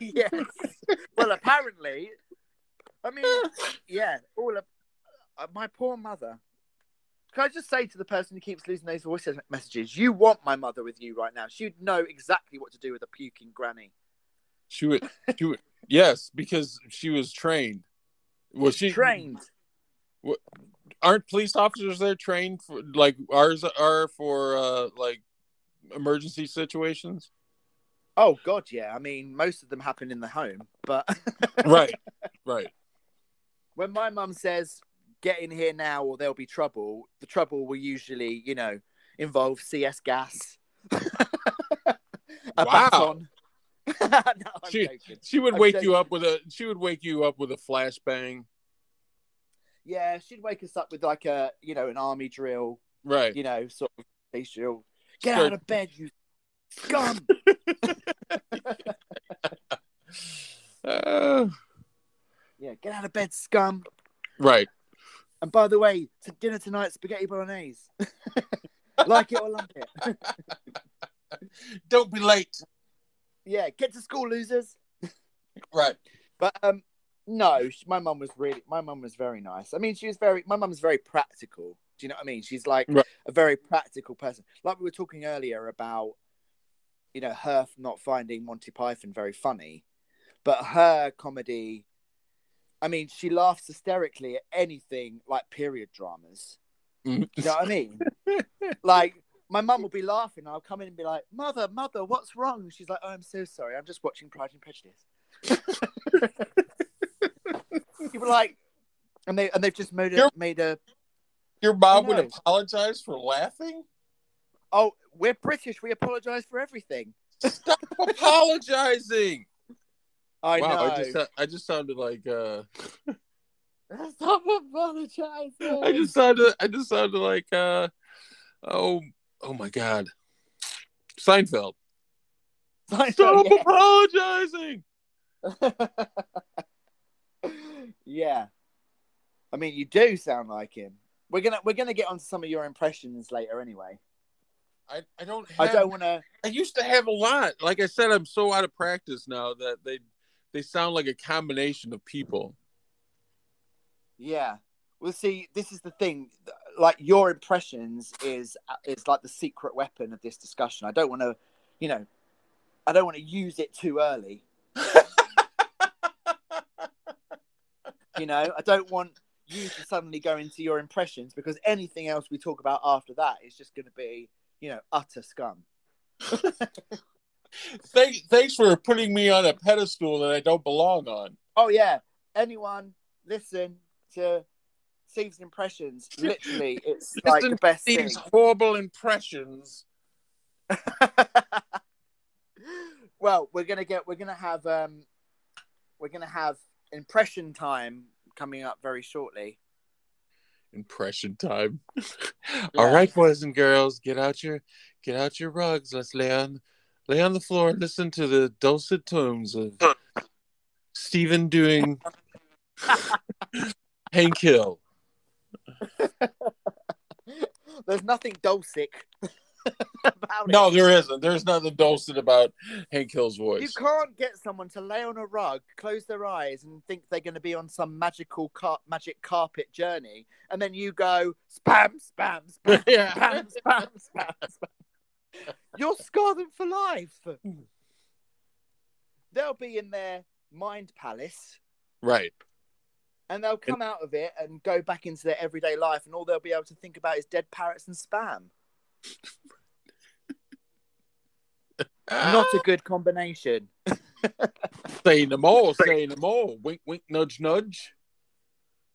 yes. Well, apparently, I mean, yeah, all of uh, my poor mother. Can I just say to the person who keeps losing those voice messages, you want my mother with you right now. She'd know exactly what to do with a puking granny. She would she would yes, because she was trained. Was she Trained. What, aren't police officers there trained for like ours are for uh like emergency situations? Oh God, yeah. I mean, most of them happen in the home, but Right. Right. when my mum says get in here now or there'll be trouble the trouble will usually you know involve cs gas a Wow. baton no, She- joking. She would I'm wake joking. you up with a she would wake you up with a flashbang. yeah she'd wake us up with like a you know an army drill Right. you know sort of drill get Start- out of bed you scum Uh, yeah get out of bed scum right. And by the way to dinner tonight spaghetti bolognese like it or lump it Don't be late. yeah get to school losers Right. But um, no, sh- my mum was really. My mum was very nice. I mean, she was very. My mum's very practical. Do you know what I mean? She's like Right. a very practical person. Like we were talking earlier about, you know, her not finding Monty Python very funny, but her comedy. I mean, she laughs hysterically at anything like period dramas. Mhm. You know what I mean? like my mum will be laughing. I'll come in and be like, "Mother, mother, what's wrong?" And she's like, "Oh, I'm so sorry. I'm just watching Pride and Prejudice." People like, and they and they've just made a You're- made a. Your mom would apologize for laughing? Oh, we're British. We apologise for everything. Stop apologizing. I wow, know. I just I just sounded like uh Stop apologizing. I just sounded I just sounded like uh oh oh my god. Seinfeld. Stop apologizing. yeah. I mean, you do sound like him. We're gonna we're gonna get onto some of your impressions later, anyway. I, I don't have I don't want to. I used to have a lot. Like I said, I'm so out of practice now that they they sound like a combination of people. Yeah. Well, see, this is the thing. Like your impressions is uh, is like the secret weapon of this discussion. I don't want to, you know, I don't want to use it too early. You know, I don't want you to suddenly go into your impressions because anything else we talk about after that is just going to be, you know, utter scum. Thank, thanks for putting me on a pedestal that I don't belong on. Oh yeah, anyone listen to Steve's impressions? Literally, it's like the best thing. Horrible impressions. well, we're gonna get we're gonna have um we're gonna have impression time coming up very shortly. Impression time. All right, boys and girls, get out your get out your rugs. Let's lay on lay on the floor and listen to the dulcet tones of Stephen doing Hank Hill. There's nothing dulcic. about No, it. there isn't. There's nothing dulcet about Hank Hill's voice. You can't get someone to lay on a rug, close their eyes, and think they're going to be on some magical car- magic carpet journey, and then you go spam, spam, spam, yeah. spam, spam, spam, spam. You'll scar them for life. They'll be in their mind palace, Right. and they'll come out of it and go back into their everyday life, and all they'll be able to think about is dead parrots and spam. Not a good combination. Say no more. Say no more. Wink, wink, nudge, nudge.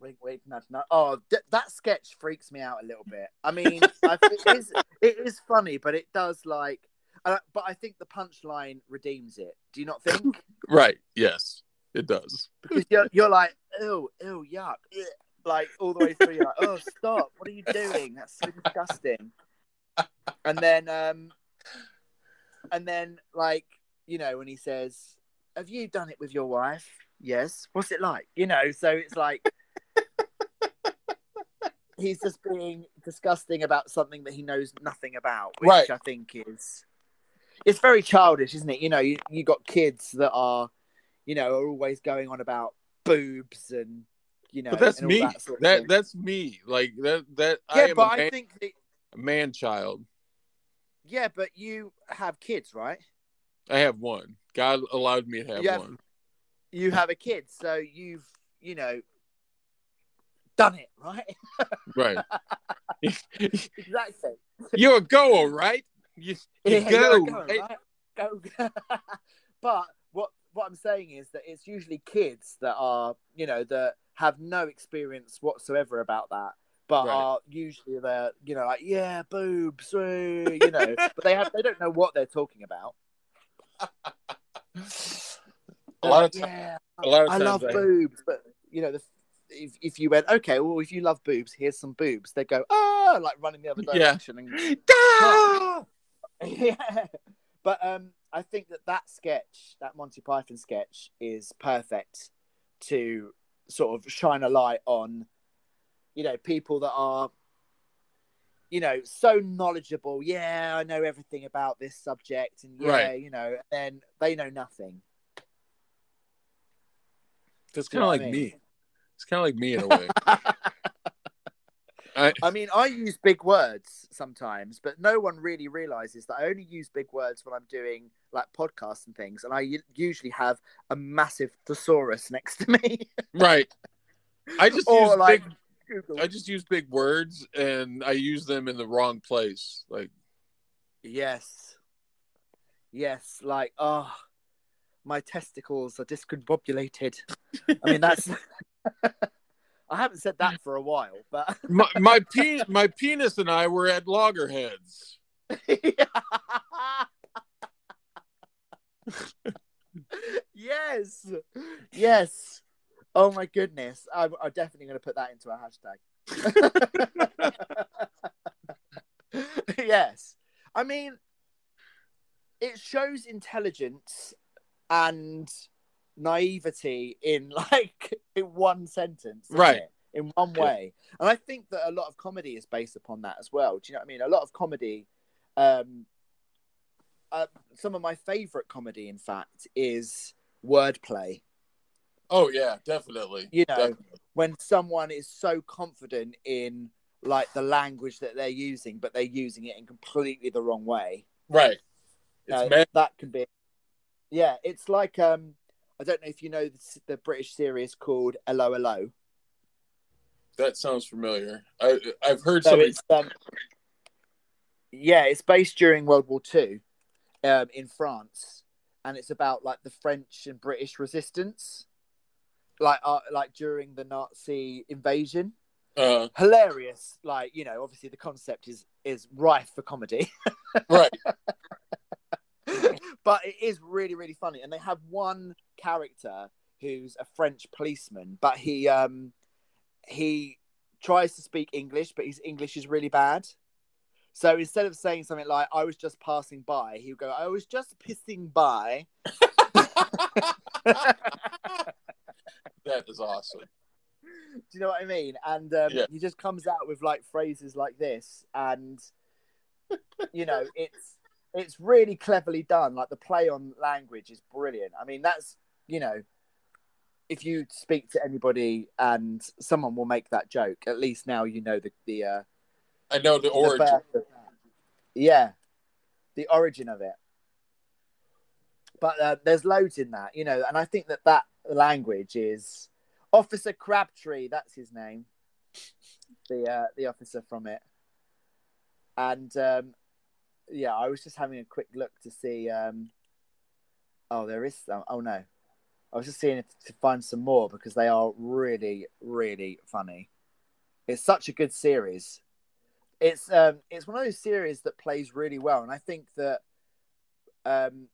Wait, wait, nudge, nudge. Oh, th- that sketch freaks me out a little bit. I mean, I, it is it is funny, but it does like. Uh, but I think the punchline redeems it. Do you not think? Right. Yes, it does. Because you're, you're like, ew, ew, yuck, ugh," like all the way through. You're like, oh, stop! What are you doing? That's so disgusting. And then, um, and then, like, you know, when he says, "Have you done it with your wife?" Yes. What's it like? You know, so it's like he's just being disgusting about something that he knows nothing about, which Right. I think is it's very childish, isn't it? You know, you, you got kids that are, you know, are always going on about boobs and you know, But that's me. That, sort of that that's me. Like that. That I yeah, am but man, I think that, man child. yeah, but you have kids, right? I have one. God allowed me to have You have- one. You have a kid, so you've you know done it, right? Right. exactly. You're a goer, right? You, you Yeah, go. going, right? right? Go. but what what I'm saying is that it's usually kids that are, you know, that have no experience whatsoever about that, but Right. are usually they're, you know, like yeah, boobs, you know, but they have they don't know what they're talking about. A lot of times. yeah, a lot of I times love I- boobs, but you know, the, if if you went, okay, well, if you love boobs, here's some boobs. They go, ah, like running the other Yeah. direction, and Ah! yeah. But um, I think that that sketch, that Monty Python sketch, is perfect to sort of shine a light on, you know, people that are, you know, so knowledgeable. Yeah, I know everything about this subject, and yeah, Right. you know, and then they know nothing. That's kind of like I mean? me. It's kind of like me in a way. I, I mean, I use big words sometimes, but no one really realizes that I only use big words when I'm doing like podcasts and things, and I u- usually have a massive thesaurus next to me. right. I just or use like big. Google. I just use big words and I use them in the wrong place. Like Yes. Yes, like oh my testicles are discombobulated. I mean that's I haven't said that for a while, but my my, pe- my penis and I were at loggerheads. yes. Yes. Oh my goodness. I'm, I'm definitely going to put that into a hashtag. yes. I mean, it shows intelligence and naivety in like in one sentence, Right. it? In one way, and I think that a lot of comedy is based upon that as well. Do you know what I mean? A lot of comedy, um, uh, some of my favorite comedy, in fact, is wordplay. Oh yeah, definitely. You know, Definitely. when someone is so confident in like the language that they're using, but they're using it in completely the wrong way. Right. It's mad. that can be, yeah. It's like um, I don't know if you know the, the British series called 'Allo 'Allo. That sounds familiar. I I've heard So somebody. it's um, yeah, it's based during World War Two, um, in France, and it's about like the French and British resistance, like uh, like during the Nazi invasion. Uh, Hilarious, like you know, obviously the concept is is rife for comedy, right. But it is really really funny, and they have one character who's a French policeman, but he um he tries to speak English, but his English is really bad. So instead of saying something like "I was just passing by," he would go, "I was just pissing by." That is awesome. Do you know what I mean? And um, Yeah. he just comes out with like phrases like this, and you know, it's it's really cleverly done. Like the play on language is brilliant. I mean, that's you know, if you speak to anybody and someone will make that joke, at least now you know the the uh, I know the the origin. Yeah, the origin of it. But uh, there's loads in that, you know, and I think that that language is Officer Crabtree. That's his name. The uh, the officer from it, and um, yeah, I was just having a quick look to see. Um, oh, there is some. Oh no, I was just seeing if to find some more because they are really, really funny. It's such a good series. It's um, it's one of those series that plays really well, and I think that um,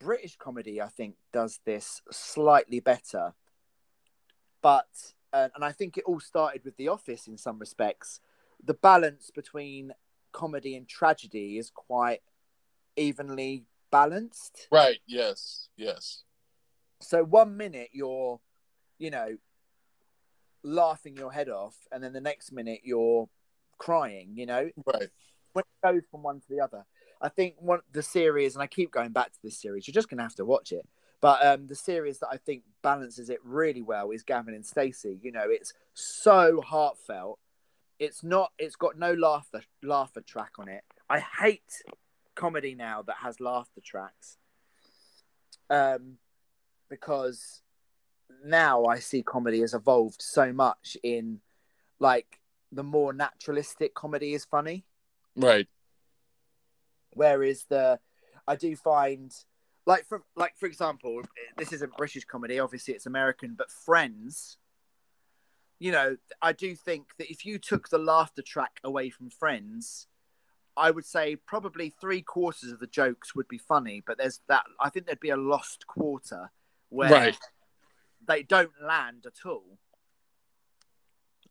British comedy, I think, does this slightly better. But uh, and I think it all started with The Office in some respects. The balance between comedy and tragedy is quite evenly balanced. Right. Yes. Yes. So one minute you're, you know, laughing your head off, and then the next minute you're crying. You know, Right. when it goes from one to the other. I think one the series, and I keep going back to this series. You're just gonna have to watch it. But um, the series that I think balances it really well is Gavin and Stacey. You know, it's so heartfelt. It's not. It's got no laughter laughter track on it. I hate comedy now that has laughter tracks. Um, because now I see comedy has evolved so much in like the more naturalistic comedy is funny Right. whereas the I do find like for like for example this isn't British comedy obviously it's American but Friends you know I do think that if you took the laughter track away from Friends I would say probably three quarters of the jokes would be funny but there's that I think there'd be a lost quarter where Right. they don't land at all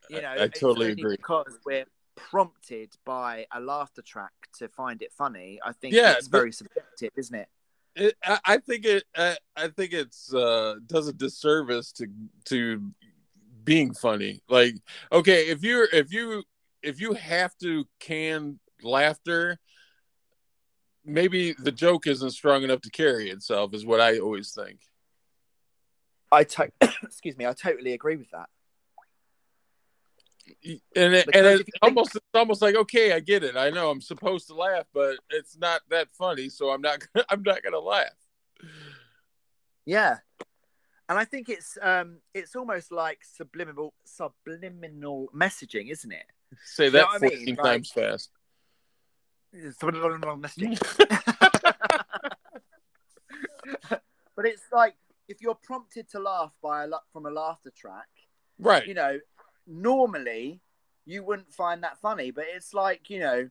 you know I it's totally agree. because we're prompted by a laughter track to find it funny i think Yeah, it's the- very subjective isn't it It, I, I think it. I, I think it's uh, does a disservice to to being funny. Like, okay, if you're if you if you have to can laughter, maybe the joke isn't strong enough to carry itself. Is what I always think. i to- excuse me i totally agree with that And it, Because and it's you think- almost it's almost like okay, I get it. I know I'm supposed to laugh, but it's not that funny, so I'm not I'm not gonna laugh. yeah and i think it's um it's almost like subliminal subliminal messaging isn't it Say You know that what I mean? 14 Like- times fast. subliminal messaging but it's like if you're prompted to laugh by a la- from a laughter track Right. you know, normally you wouldn't find that funny, but it's like, you know,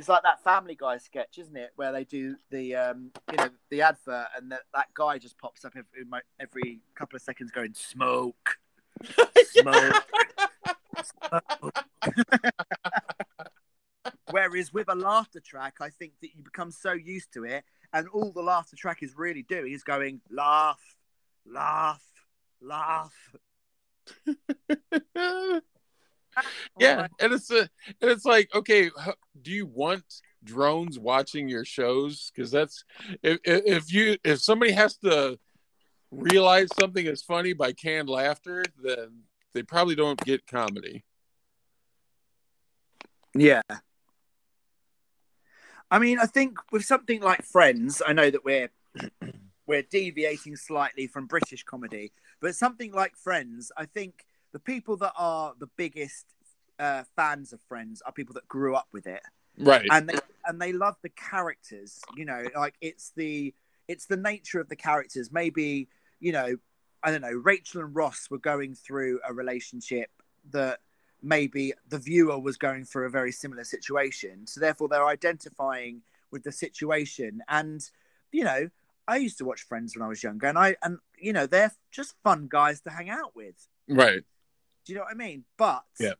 it's like that Family Guy sketch, isn't it? Where they do the, um, you know, the advert and that, that guy just pops up every, every couple of seconds going, smoke, smoke. smoke." Whereas with a laughter track, I think that you become so used to it, and all the laughter track is really doing is going, laugh, laugh, laugh. yeah, and it's a, and it's like, okay, do you want drones watching your shows? Because that's if if if you if somebody has to realize something is funny by canned laughter, then they probably don't get comedy. Yeah. I mean, I think with something like Friends, I know that we're we're deviating slightly from British comedy, but something like Friends, I think the people that are the biggest uh, fans of Friends are people that grew up with it, Right. and they and they love the characters. You know, like it's the it's the nature of the characters. Maybe you know, I don't know. Rachel and Ross were going through a relationship that maybe the viewer was going through a very similar situation. So therefore, they're identifying with the situation. And you know, I used to watch Friends when I was younger, and I and you know, they're just fun guys to hang out with. right. Do you know what I mean? But Yeah.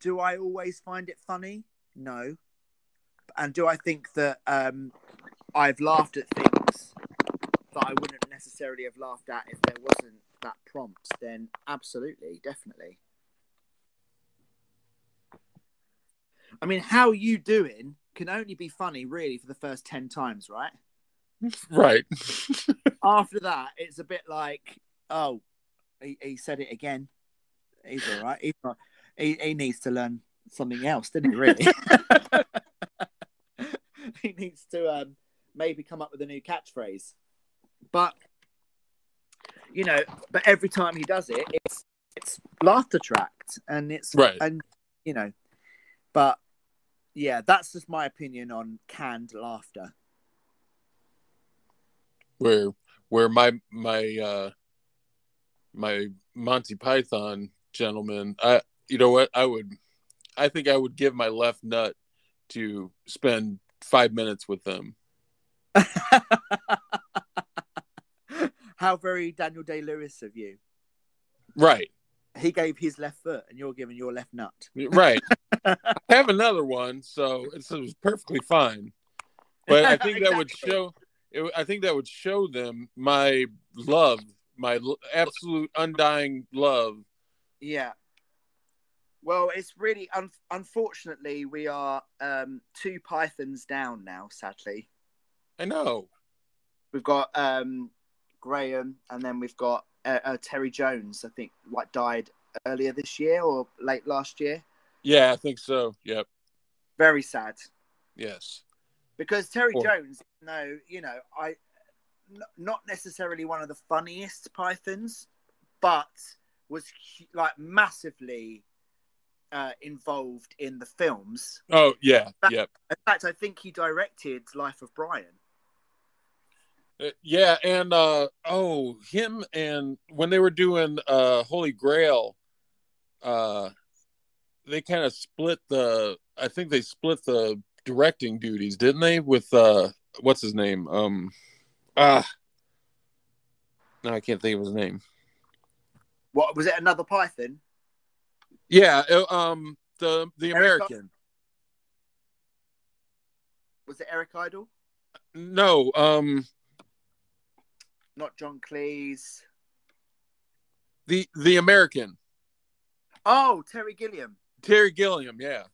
do I always find it funny? No. And do I think that um, I've laughed at things that I wouldn't necessarily have laughed at if there wasn't that prompt? Then absolutely, definitely. I mean, how you doing can only be funny really for the first 10 times, right? Right. After that, it's a bit like, oh, he, he said it again. He's all right. He's not, he, he needs to learn something else, didn't he, really? he needs to um, maybe come up with a new catchphrase. But, you know, but every time he does it, it's it's laughter tracked and it's Right. and you know but yeah that's just my opinion on canned laughter where where my my uh my Monty Python gentleman, I you know what I would I think I would give my left nut to spend five minutes with them. how very daniel day lewis of you Right, he gave his left foot and you're giving your left nut right. I have another one, so it's, it was perfectly fine. But I think that would show. It, I think that would show them my love, my absolute undying love. Yeah well it's really un- unfortunately we are um two pythons down now sadly I know. we've got um graham and then we've got uh, uh, terry jones i think what died earlier this year or late last year Yeah, I think so. Yep. very sad Yes. because Terry Or- Jones, no, you know, I n- not necessarily one of the funniest pythons, but was like massively uh, involved in the films. Oh yeah. That- Yep. In fact, I think he directed Life of Brian. Uh, yeah, and uh oh, him and when they were doing uh Holy Grail, uh they kind of split the I think they split the directing duties, didn't they? With uh what's his name? Um ah no, I can't think of his name. What was it? Another python? Yeah, um the the Eric- American. Was it Eric Idle? No, um Not John Cleese. the the American. Oh, Terry Gilliam. Terry Gilliam, yeah.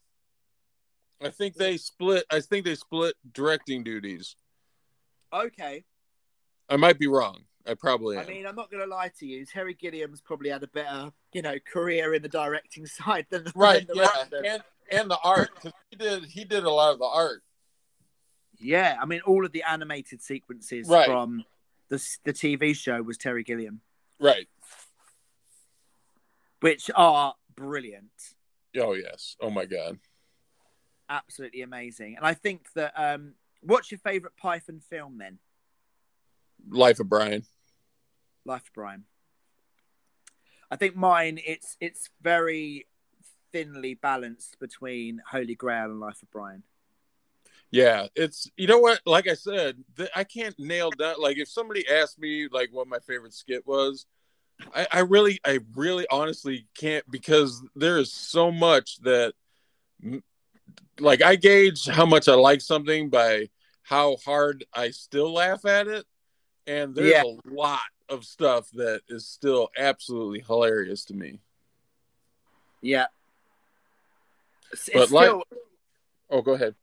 I think they split I think they split directing duties. Okay. I might be wrong. I probably am. I mean, I'm not going to lie to you. Terry Gilliam's probably had a better, you know, career in the directing side than right, than the yeah, rest of them. and and the art he did he did a lot of the art. Yeah, I mean, all of the animated sequences Right. from the the TV show was Terry Gilliam, Right. which are brilliant, Oh yes. Oh my god. absolutely amazing. And I think that um, what's your favorite Python film then? Life of Brian. Life of Brian. I think mine it's it's very thinly balanced between Holy Grail and Life of Brian. Yeah, it's you know what? Like I said, th- I can't nail down. Like if somebody asked me like what my favorite skit was, I, I really, I really, honestly can't because there is so much that, like, I gauge how much I like something by how hard I still laugh at it, and there's Yeah. a lot of stuff that is still absolutely hilarious to me. Yeah. It's, But it's like- still, Oh, go ahead.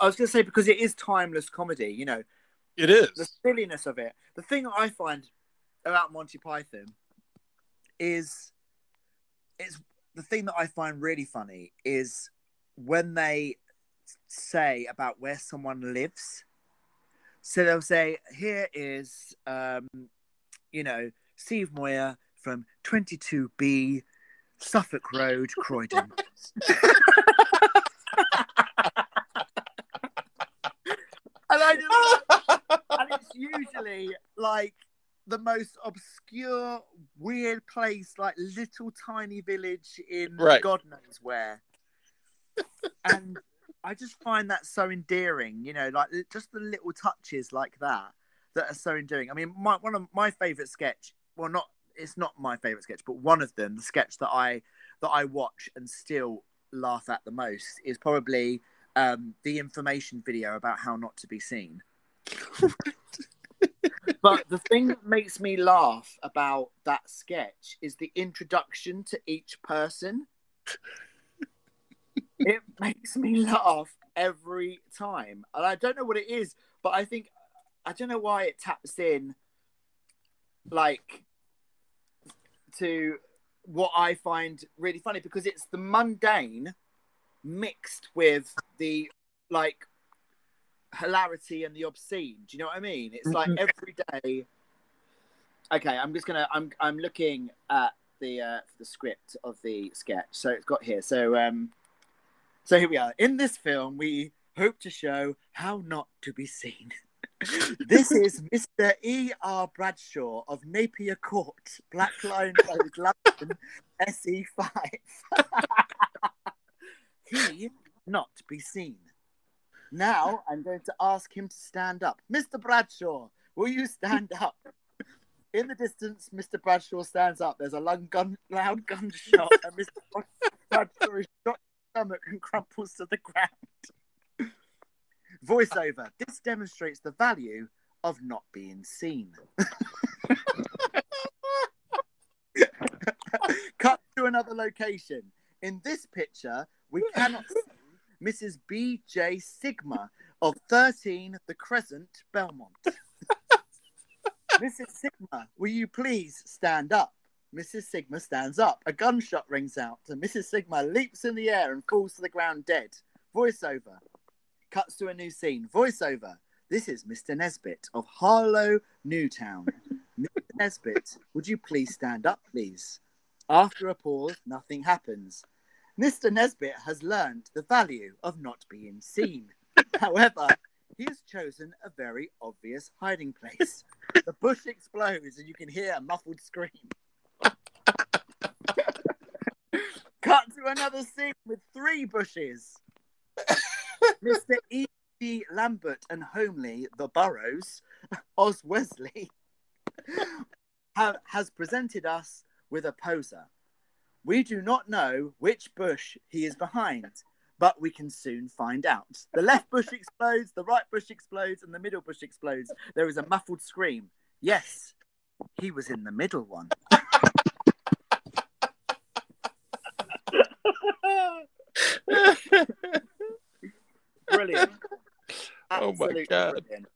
I was going to say because it is timeless comedy. You know, It is. the silliness of it. The thing I find about Monty Python is it's the thing that I find really funny is when they say about where someone lives. So they'll say, "Here is, um, you know, Steve Moyer from 22B, Suffolk Road, Croydon." and I just and it's usually like the most obscure, weird place, like little tiny village in Right. God knows where. and I just find that so endearing, you know, like just the little touches like that that are so endearing. I mean, my one of my favorite sketch, well, not it's not my favorite sketch, but one of them, the sketch that I that I watch and still laugh at the most is probably um, the information video about how not to be seen. but the thing that makes me laugh about that sketch is the introduction to each person. It makes me laugh every time, and I don't know what it is, but I think I don't know why it taps in, like, to what I find really funny because it's the mundane mixed with the like hilarity and the obscene. Do you know what I mean? It's like Mhm. every day. Okay, I'm just gonna. I'm I'm looking at the uh, the script of the sketch. So it's got here. So um, so here we are. In this film, we hope to show how not to be seen. this is Mr. E. R. Bradshaw of Napier Court, Black Lion Road, London, SE five. he not to be seen. Now I'm going to ask him to stand up. Mr. Bradshaw, will you stand up? In the distance, Mr. Bradshaw stands up. There's a long gun, loud gunshot, and Mr. Bradshaw is shot stomach and crumples to the ground. Voiceover. This demonstrates the value of not being seen. Cut to another location. In this picture, we cannot see Mrs. B.J. Sigma of 13 The Crescent, Belmont. Mrs. Sigma, will you please stand up? Mrs. Sigma stands up. A gunshot rings out, and Mrs. Sigma leaps in the air and falls to the ground dead. Voiceover. Cuts to a new scene. Voiceover. This is Mr. Nesbit of Harlow, Newtown. Mr. Nesbit, would you please stand up, please? After a pause, nothing happens. Mr. Nesbit has learned the value of not being seen. However, he has chosen a very obvious hiding place. The bush explodes and you can hear a muffled scream. Cut to another scene with three bushes. Mr. E. G. Lambert and Homely, the Burrows, Oswestry, have, has presented us with a poser. We do not know which bush he is behind, but we can soon find out. The left bush explodes, the right bush explodes, and the middle bush explodes. There is a muffled scream. Yes, he was in the middle one. Brilliant. Oh my God. brilliant.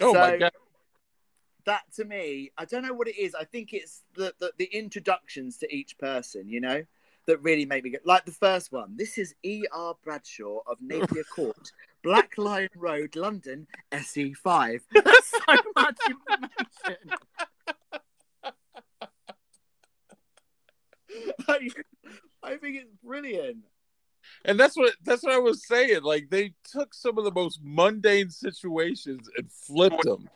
oh my god. that to me, I don't know what it is. I think it's the, the the introductions to each person, you know, that really make me go. Like the first one, this is E. R. Bradshaw of Napier Court, Black Lion Road, London, SE five. so much information. I, I think it's brilliant. And that's what that's what I was saying. Like they took some of the most mundane situations and flipped them.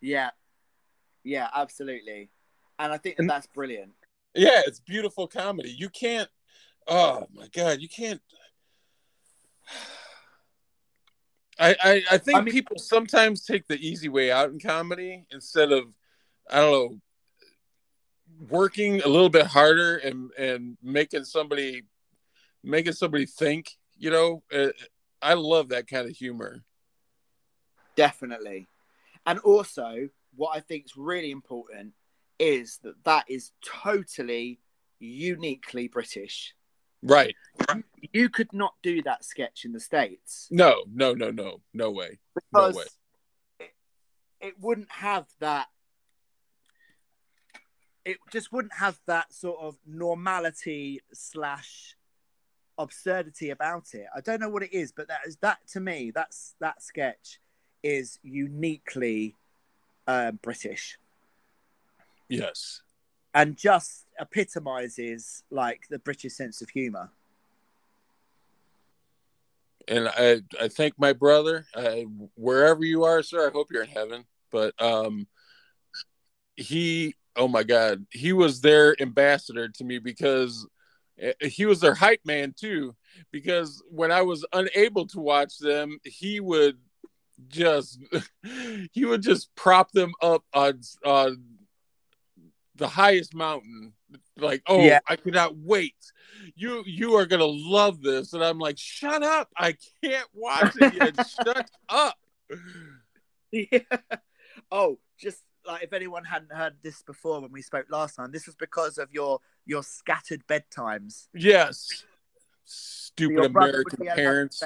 Yeah, yeah, absolutely. And I think that that's brilliant. Yeah, it's beautiful comedy. You can't. Oh my god, you can't. I I, I think I mean- people sometimes take the easy way out in comedy instead of I don't know working a little bit harder and and making somebody making somebody think. You know, Uh, I love that kind of humor. Definitely. And also, what I think is really important is that that is totally uniquely British. Right? You could not do that sketch in the States No, no, no, no, no way. because way. it, it wouldn't have that. It just wouldn't have that sort of normality slash absurdity about it. I don't know what it is, but that is that to me. That's that sketch is uniquely uh, British. Yes. and just epitomizes like the British sense of humor. and I I thank my brother uh, wherever you are, sir. I hope you're in heaven. But um, he, oh my God, he was their ambassador to me because Eh, he was their hype man too. Because when I was unable to watch them, he would just he would just prop them up on on the highest mountain like oh Yeah. i cannot wait you you are gonna love this and i'm like shut up i can't watch it yet shut up Yeah. Oh, just like if anyone hadn't heard this before when we spoke last time, this was because of your your scattered bedtimes. yes stupid American be allowed to parents.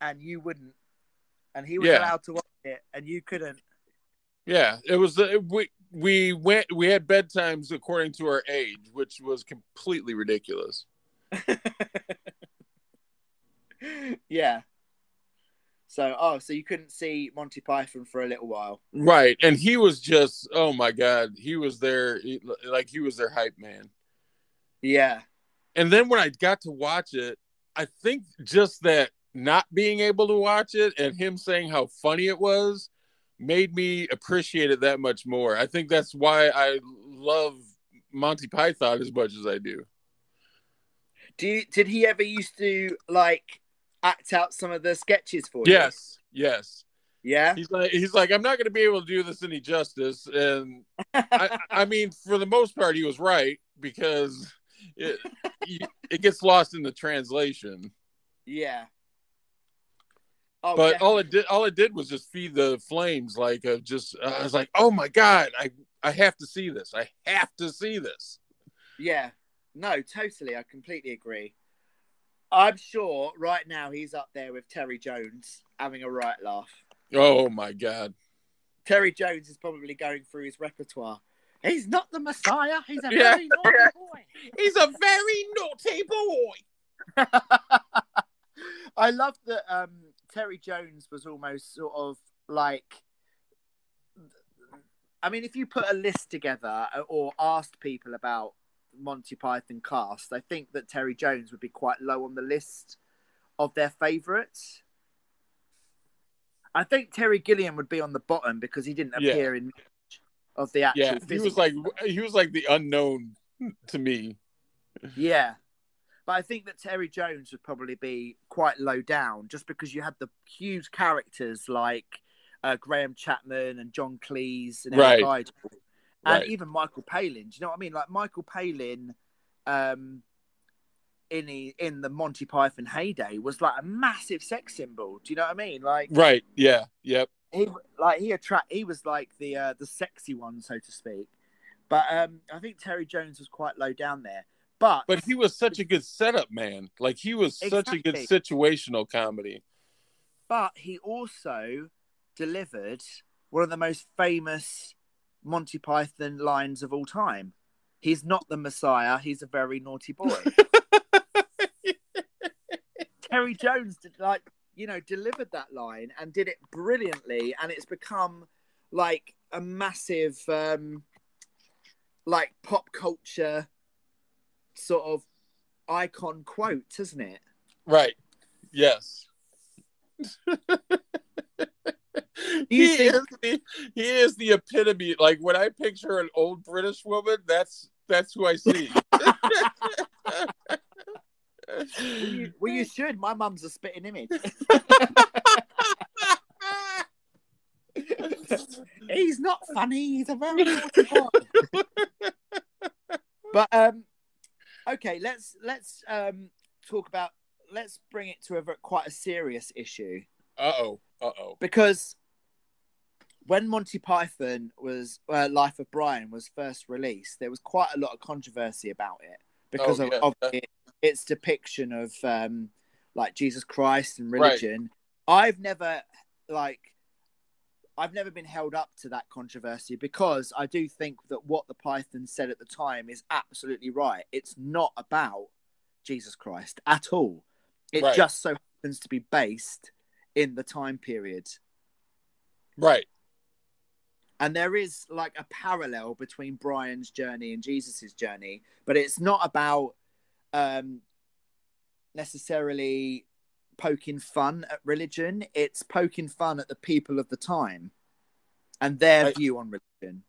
and you wouldn't, and he was Yeah. allowed to watch it, and you couldn't. Yeah, it was the we we went we had bedtimes according to our age, which was completely ridiculous. yeah. So, oh, so you couldn't see Monty Python for a little while. Right, and he was just oh my god, he was there like he was their hype man. Yeah. And then when I got to watch it, I think just that not being able to watch it and him saying how funny it was made me appreciate it that much more. I think that's why I love Monty Python as much as I do. Do you, did he ever used to like act out some of the sketches for you? Yes, yes. Yeah. He's like he's like I'm not going to be able to do this any justice, and I, I mean for the most part he was right because it it gets lost in the translation. Yeah. Oh, but definitely. all it did all it did was just feed the flames like of just uh, I was like oh my god I I have to see this I have to see this Yeah. No, totally. I completely agree. I'm sure right now he's up there with Terry Jones having a right laugh. oh my god Terry Jones is probably going through his repertoire. He's not the Messiah. He's a Yeah. very naughty boy. he's a very naughty boy I love that um, Terry Jones was almost sort of like. I mean, if you put a list together or asked people about Monty Python cast, I think that Terry Jones would be quite low on the list of their favourites. I think Terry Gilliam would be on the bottom because he didn't Yeah. appear in much of the actual. yeah he was like he was like the unknown to me Yeah. But I think that Terry Jones would probably be quite low down just because you had the huge characters like uh, Graham Chapman and John Cleese and Eric Right. Idle. And Right. even Michael Palin. Do you know what I mean? Like Michael Palin um, in, the, in the Monty Python heyday was like a massive sex symbol. Do you know what I mean? Like right yeah yep he like he attract he was like the uh, the sexy one so to speak. But um, I think Terry Jones was quite low down there. But but he was such a good setup man like he was such a good situational comedy but he also delivered one of the most famous Monty Python lines of all time. He's not the Messiah, he's a very naughty boy. Terry Jones did like, you know, delivered that line and did it brilliantly and it's become like a massive um like pop culture sort of icon quote, hasn't it? right yes he think- is the he is the epitome. Like when I picture an old British woman, that's that's who I see. Well, you, well, you should. My mum's a spitting image. he's not funny. He's a very naughty boy. but um, okay, let's let's um talk about. Let's bring it to a quite a serious issue uh oh, uh oh. because when Monty Python was uh, Life of Brian was first released, there was quite a lot of controversy about it because Oh, of, yeah. of it, its depiction of um, like Jesus Christ and Right. religion. I've never like I've never been held up to that controversy because I do think that what the Python said at the time is absolutely right. It's not about Jesus Christ at all. It Right. just so happens to be based in the time period. Right. And there is like a parallel between Brian's journey and Jesus's journey, but it's not about um, necessarily poking fun at religion. It's poking fun at the people of the time and their Right. view on religion.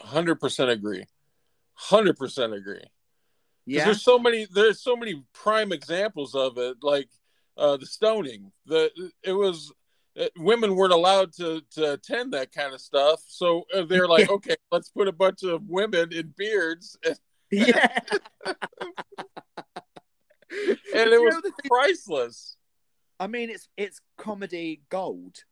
Hundred percent agree. Hundred percent agree. 'Cause Yeah, There's so many. There's so many prime examples of it, like uh, the stoning. The it was women weren't allowed to to attend that kind of stuff. So uh, they're like, okay, let's put a bunch of women in beards, and, yeah. and it was priceless. I mean, it's it's comedy gold.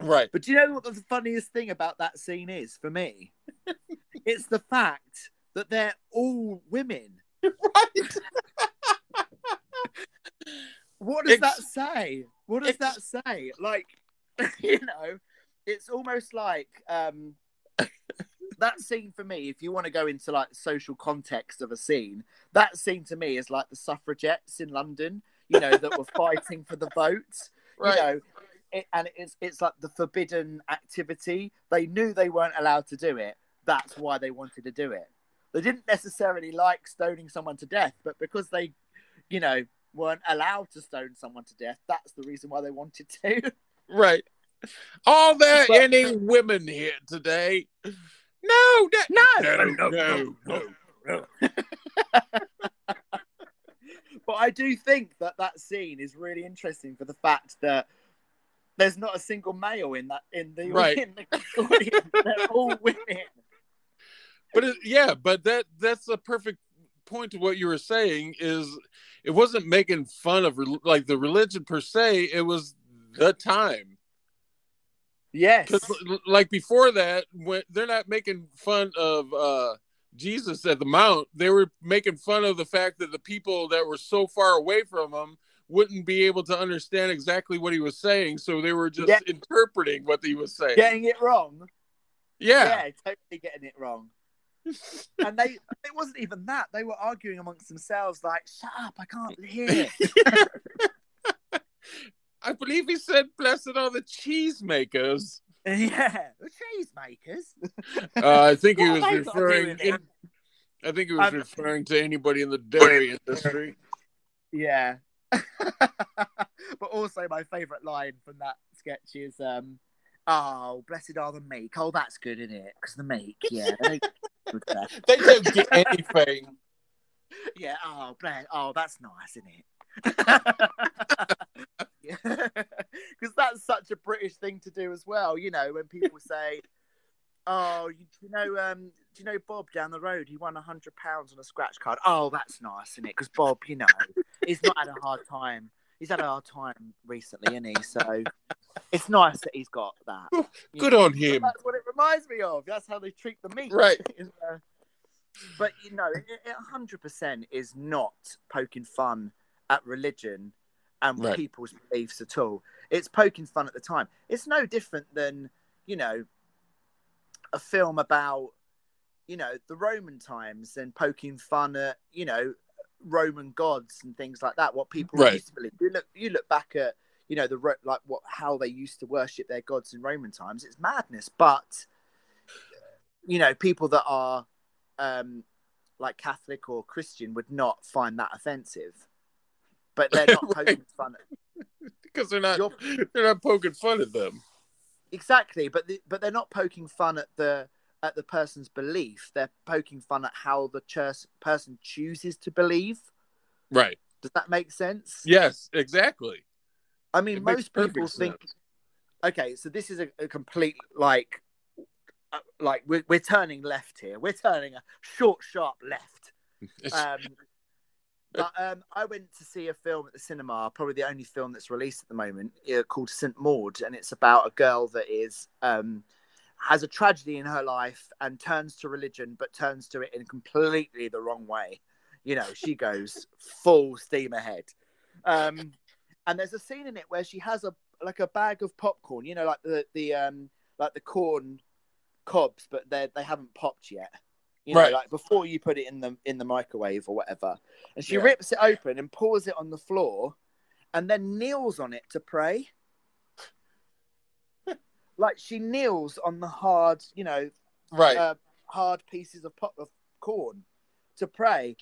Right. But do you know what the funniest thing about that scene is for me? it's the fact that they're all women. Right. what does that say? What does that say? Like, you know, it's almost like um, that scene for me. If you want to go into like the social context of a scene, that scene to me is like the suffragettes in London. You know that were fighting for the vote. Right. You know, it, and it's it's like the forbidden activity. They knew they weren't allowed to do it. That's why they wanted to do it. They didn't necessarily like stoning someone to death, but because they, you know, weren't allowed to stone someone to death, that's the reason why they wanted to. Right. Are there But- any women here today? No, that- No, no, no, no. but I do think that that scene is really interesting for the fact that there's not a single male in that in the, Right. in the audience. They're all women. But it, yeah, but that that's a perfect point to what you were saying. Is it wasn't making fun of like the religion per se. It was the time. Yes. Like before that, when they're not making fun of uh Jesus at the Mount, they were making fun of the fact that the people that were so far away from him wouldn't be able to understand exactly what he was saying, so they were just Yeah. interpreting what he was saying. Getting it wrong. yeah. yeah, totally getting it wrong. and they it wasn't even that. They were arguing amongst themselves like, shut up, I can't hear. I believe he said, "Blessed are the cheesemakers." yeah. The cheese makers. Uh, I think he was have they got to do referring. it? I think he was I'm- referring to anybody in the dairy industry. Yeah. but also my favourite line from that sketch is um Oh, blessed are the meek. Oh, that's good, isn't it? Because the meek, yeah. they- They don't get anything. yeah, oh, bless. Oh, that's nice, isn't it? Because that's such a British thing to do as well. You know, when people say, "Oh, you, you know, um, do you know Bob down the road? He won a hundred pounds on a scratch card." Oh, that's nice, isn't it? Because Bob, you know, he's not had a hard time. He's had a hard time recently, isn't he? So it's nice that he's got that. Good know? on him. That's what it reminds me of. That's how they treat the meat. Right. But you know, it 100% is not poking fun at religion and Right. people's beliefs at all. It's poking fun at the time. It's no different than, you know, a film about, you know, the Roman times and poking fun at, you know, Roman gods and things like that. What people Right. used to believe. You look, you look back at, you know, the like what how they used to worship their gods in Roman times. It's madness. But, you know, people that are, um, like Catholic or Christian would not find that offensive. But they're not Right. poking fun at because they're not You're- they're not poking fun at them. exactly but the, but they're not poking fun at the at the person's belief they're poking fun at how the church person chooses to believe Right. does that make sense Yes, exactly. i mean It most people think okay so this is a, a complete like uh, like we're, we're turning left here we're turning a short sharp left um but um, I went to see a film at the cinema, probably the only film that's released at the moment, uh, called St Maud, and it's about a girl that is um, has a tragedy in her life and turns to religion, but turns to it in completely the wrong way. You know, she goes full steam ahead. Um, and there's a scene in it where she has a like a bag of popcorn, you know, like the the um like the corn cobs, but they they haven't popped yet. You know, Right. like before you put it in the in the microwave or whatever. And she Yeah. rips it open and pours it on the floor, and then kneels on it to pray. like she kneels on the hard, you know, right. uh, hard pieces of pop of corn to pray,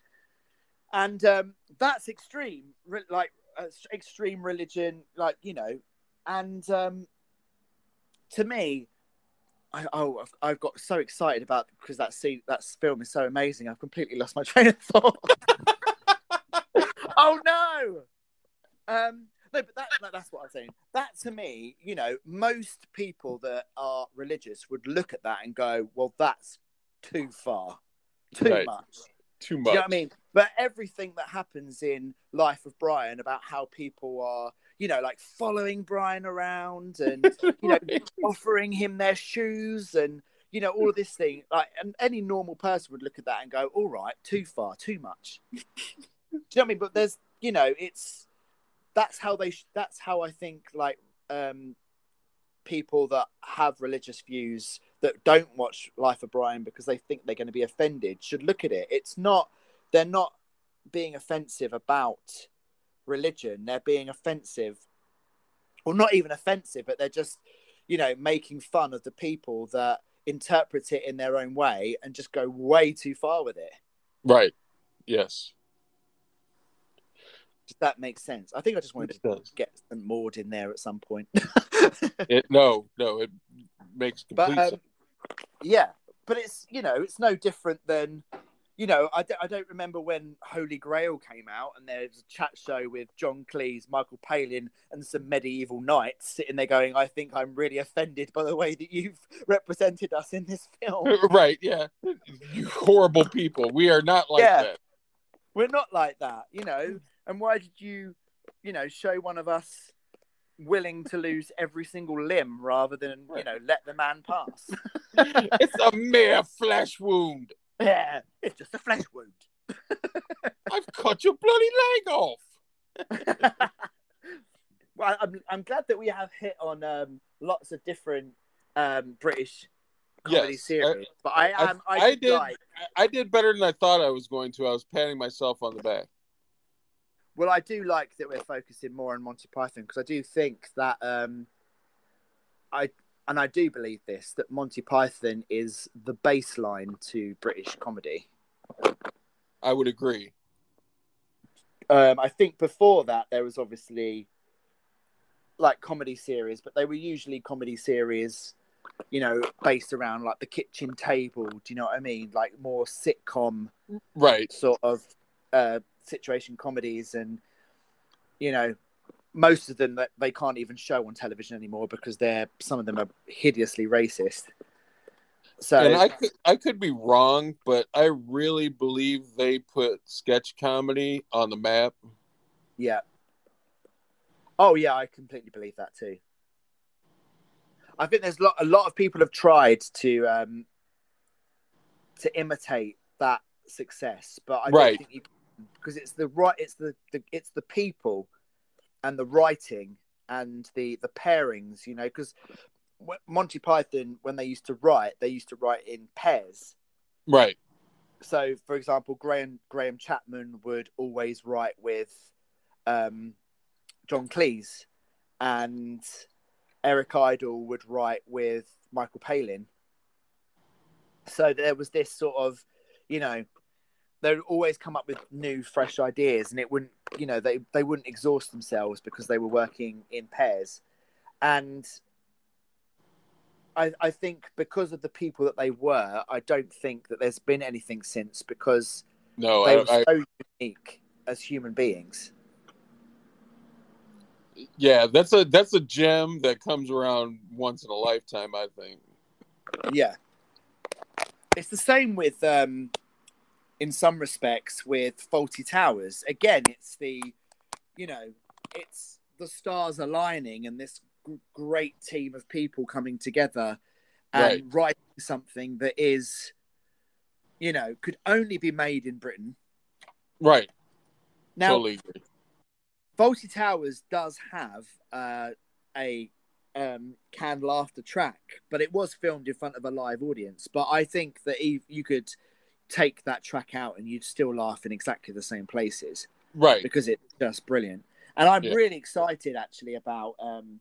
and um, that's extreme, re- like uh, extreme religion, like you know, and um, to me, I oh I've, I've got so excited about because that scene that film is so amazing. I've completely lost my train of thought. oh no. Um, no, but that, that- that's what I'm saying. That to me, you know, most people that are religious would look at that and go, "Well, that's too far, too Right. much." Too Do much. you know what I mean? But everything that happens in Life of Brian about how people are, you know, like following Brian around and you know offering him their shoes and you know all of this thing, like, and any normal person would look at that and go, "All right, too far, too much." Do you know what I mean? But there's you know, it's that's how they. Sh- that's how I think like um, people that have religious views that don't watch Life of Brian because they think they're going to be offended should look at it. It's not. They're not being offensive about religion. They're being offensive, or not even offensive, but they're just, you know, making fun of the people that interpret it in their own way and just go way too far with it. Right. Yes. Does that make sense? I think I just wanted to get some Maud in there at some point. It no, no, it makes complete but um, sense. yeah, but it's you know it's no different than you know I, d- I don't remember when Holy Grail came out and there's a chat show with John Cleese, Michael Palin, and some medieval knights sitting there going, "I think I'm really offended by the way that you've represented us in this film." Right, yeah. You horrible people. We are not like Yeah. that. We're not like that, you know. And why did you, you know, show one of us willing to lose every single limb rather than you know let the man pass? It's a mere flesh wound. Yeah, it's just a flesh wound. I've cut your bloody leg off. well, I'm I'm glad that we have hit on um, lots of different um, British comedy Yes, I- series, but I I- am I, I did did- like. I did better than I thought I was going to. I was patting myself on the back. Well, I do like that we're focusing more on Monty Python because I do think that um, I and I do believe this that Monty Python is the baseline to British comedy. I would agree. Um, I think before that there was obviously like comedy series, but they were usually comedy series, you know, based around like the kitchen table. Do you know what I mean? Like more sitcom Right. sort of uh, situation comedies, and you know, most of them that they can't even show on television anymore because they're some of them are hideously racist. So and I could I could be wrong, but I really believe they put sketch comedy on the map. Yeah. Oh yeah, I completely believe that too. I think there's a lot, a lot of people have tried to um, to imitate that success, but I Right. don't think you because it's the right, it's the, the it's the people and the writing and the the pairings, you know, because Monty Python when they used to write, they used to write in pairs Right. so for example graham graham chapman would always write with um, john cleese and eric idle would write with michael palin so there was this sort of you know they would always come up with new fresh ideas and it wouldn't you know they, they wouldn't exhaust themselves because they were working in pairs and I, I think because of the people that they were, I don't think that there's been anything since because No, they I, were I so unique as human beings. yeah, that's a that's a gem that comes around once in a lifetime, I think. Yeah. It's the same with um in some respects with Fawlty Towers. Again, it's the you know, it's the stars aligning and this g- great team of people coming together and writing something that is you know, could only be made in Britain. Right. Now, totally. Fawlty Towers does have uh, a um, canned laughter track, but it was filmed in front of a live audience. But I think that you could take that track out and you'd still laugh in exactly the same places Right. because it's just brilliant. And I'm Yeah. really excited actually about um,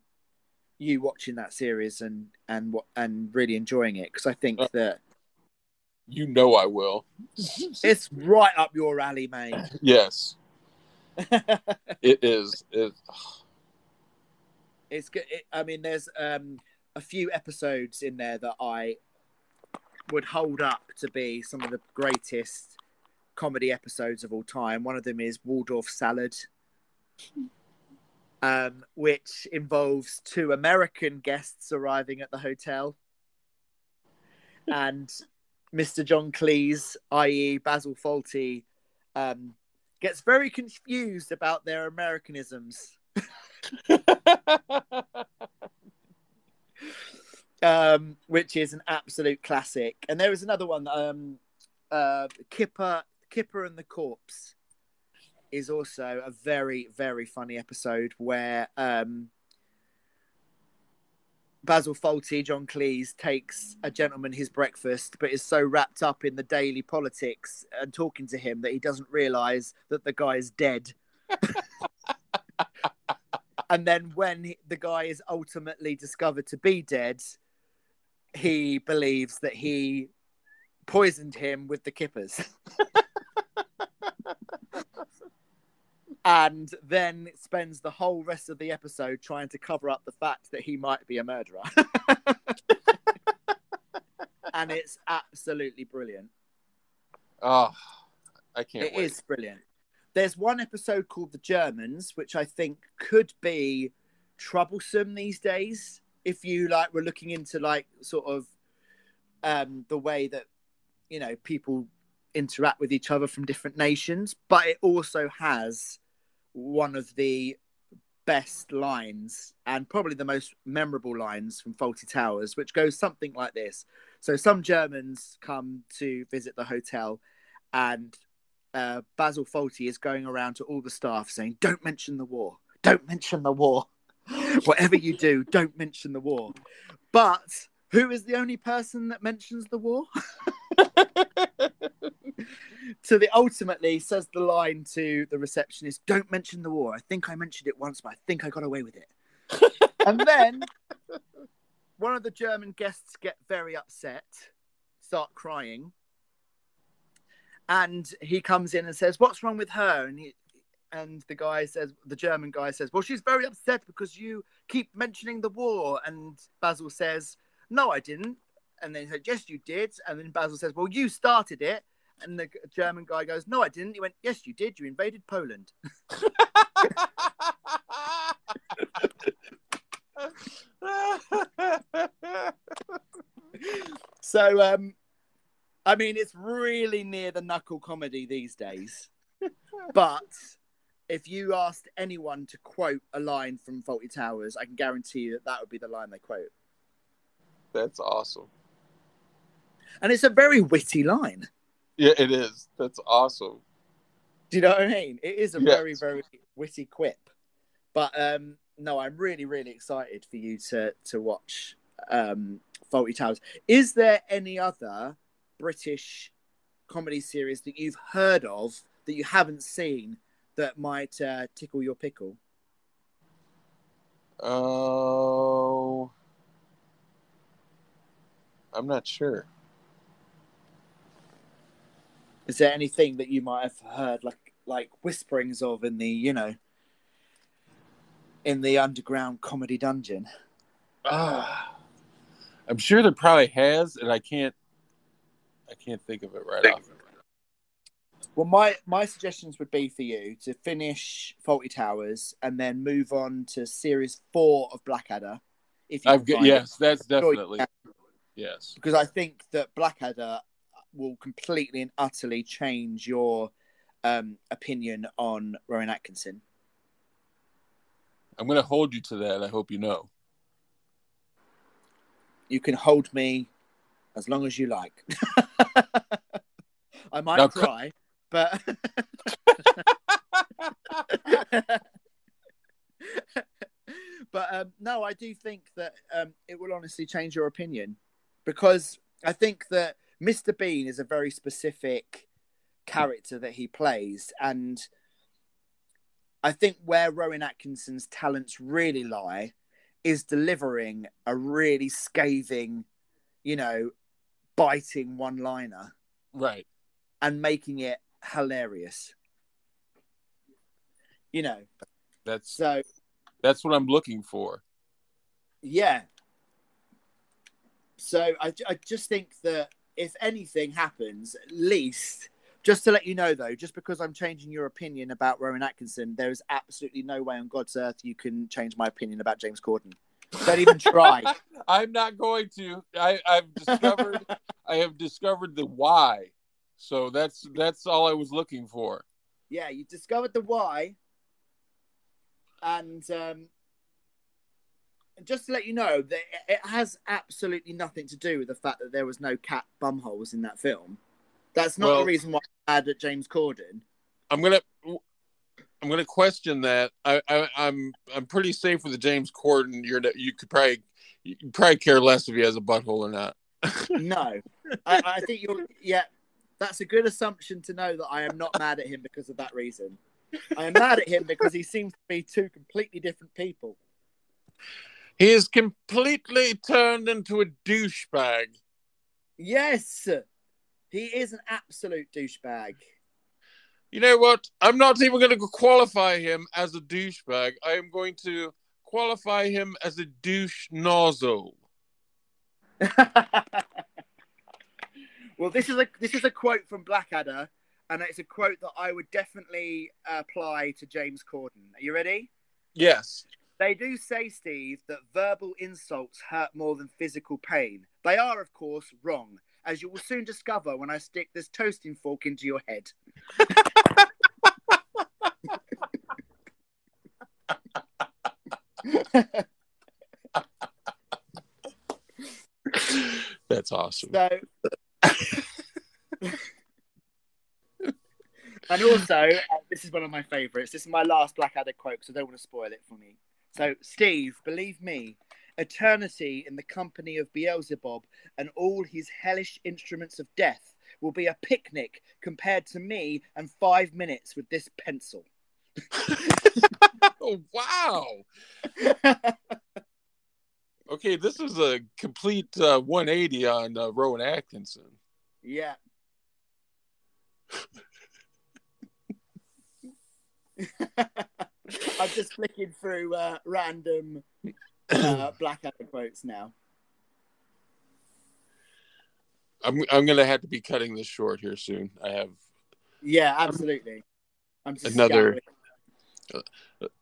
you watching that series and and what and really enjoying it because I think Uh. that You know I will. it's right up your alley, mate. yes, it is. It, it's good. It, I mean, there's um, a few episodes in there that I would hold up to be some of the greatest comedy episodes of all time. One of them is Waldorf Salad, um, which involves two American guests arriving at the hotel, and Mr. John Cleese, i.e., Basil Fawlty, um, gets very confused about their Americanisms. um, which is an absolute classic. And there is another one, um, uh, Kipper, Kipper and the Corpse. is also a very, very funny episode where um, Basil Fawlty, John Cleese, takes a gentleman his breakfast, but is so wrapped up in the daily politics and talking to him that he doesn't realise that the guy is dead. and then when the guy is ultimately discovered to be dead, he believes that he poisoned him with the kippers. and then spends the whole rest of the episode trying to cover up the fact that he might be a murderer. and it's absolutely brilliant. Oh, I can't It wait. is brilliant. There's one episode called The Germans, which I think could be troublesome these days. If you like were looking into like sort of um the way that you know people interact with each other from different nations, but it also has one of the best lines and probably the most memorable lines from Fawlty Towers, which goes something like this. So some Germans come to visit the hotel and uh, Basil Fawlty is going around to all the staff saying, "Don't mention the war. Don't mention the war. Whatever you do, don't mention the war." But who is the only person that mentions the war? to the ultimately says the line to the receptionist, "Don't mention the war. I think I mentioned it once, but I think I got away with it." and then one of the German guests get very upset, start crying, and he comes in and says, "What's wrong with her?" And he, and the guy says, the German guy says, "Well, she's very upset because you keep mentioning the war." And Basil says, "No, I didn't." And then he said, "Yes, you did." And then Basil says, "Well, you started it." And the German guy goes, "No, I didn't." He went, "Yes, you did. You invaded Poland." So, um, I mean, it's really near the knuckle comedy these days. but if you asked anyone to quote a line from Fawlty Towers, I can guarantee you that that would be the line they quote. That's awesome. And it's a very witty line. Yeah, it is. That's awesome. Do you know what I mean? It is a Yes. very, very witty quip. But um, no, I'm really, really excited for you to to watch um, Fawlty Towers. Is there any other British comedy series that you've heard of that you haven't seen that might uh, tickle your pickle? Oh, I'm not sure. Is there anything that you might have heard like like whisperings of in the you know in the underground comedy dungeon? Ah, I'm sure there probably has, and I can't. I can't think of it right off. Well, my my suggestions would be for you to finish Fawlty Towers and then move on to series four of Blackadder. If you I've got, find it. yes, that's Sure definitely yes. because I think that Blackadder will completely and utterly change your um, opinion on Rowan Atkinson. I'm going to hold you to that. I hope you know. You can hold me as long as you like. I might Now, cry, but but um, no, I do think that um, it will honestly change your opinion because I think that Mr. Bean is a very specific character that he plays, and I think where Rowan Atkinson's talents really lie is delivering a really scathing, you know, biting one-liner Right. and making it hilarious. You know, That's so that's what I'm looking for. yeah. So I, I just think that if anything happens, at least just to let you know though, just because I'm changing your opinion about Rowan Atkinson, there is absolutely no way on God's earth you can change my opinion about James Corden. Don't even try. I'm not going to. I, I've discovered. I have discovered the why. So that's that's all I was looking for. yeah, you discovered the why, and um, just to let you know that it has absolutely nothing to do with the fact that there was no cat bumholes in that film. That's not Well- the reason why I'm mad at James Corden. I'm gonna. I'm going to question that. I, I, I'm I'm pretty safe with the James Corden. You're you could probably you probably care less if he has a butthole or not. No, I, I think you're. Yeah, that's a good assumption to know that I am not mad at him because of that reason. I am mad at him because he seems to be two completely different people. He is completely turned into a douchebag. Yes, he is an absolute douchebag. You know what? I'm not even going to qualify him as a douchebag. I am going to qualify him as a douche nozzle. well, this is a this is a quote from Blackadder, and it's a quote that I would definitely apply to James Corden. Are you ready? Yes. They do say, Steve, that verbal insults hurt more than physical pain. They are, of course, wrong, as you will soon discover when I stick this toasting fork into your head. That's awesome. So, and also, uh, this is one of my favourites. This is my last Blackadder quote so I don't want to spoil it for me. So, Steve, believe me, eternity in the company of Beelzebub and all his hellish instruments of death will be a picnic compared to me and five minutes with this pencil. oh wow! okay, this is a complete uh, 180 on uh, Rowan Atkinson. Yeah. I'm just flicking through uh, random uh, Blackadder quotes now. I'm I'm gonna have to be cutting this short here soon. I have Yeah, absolutely. I'm just Another-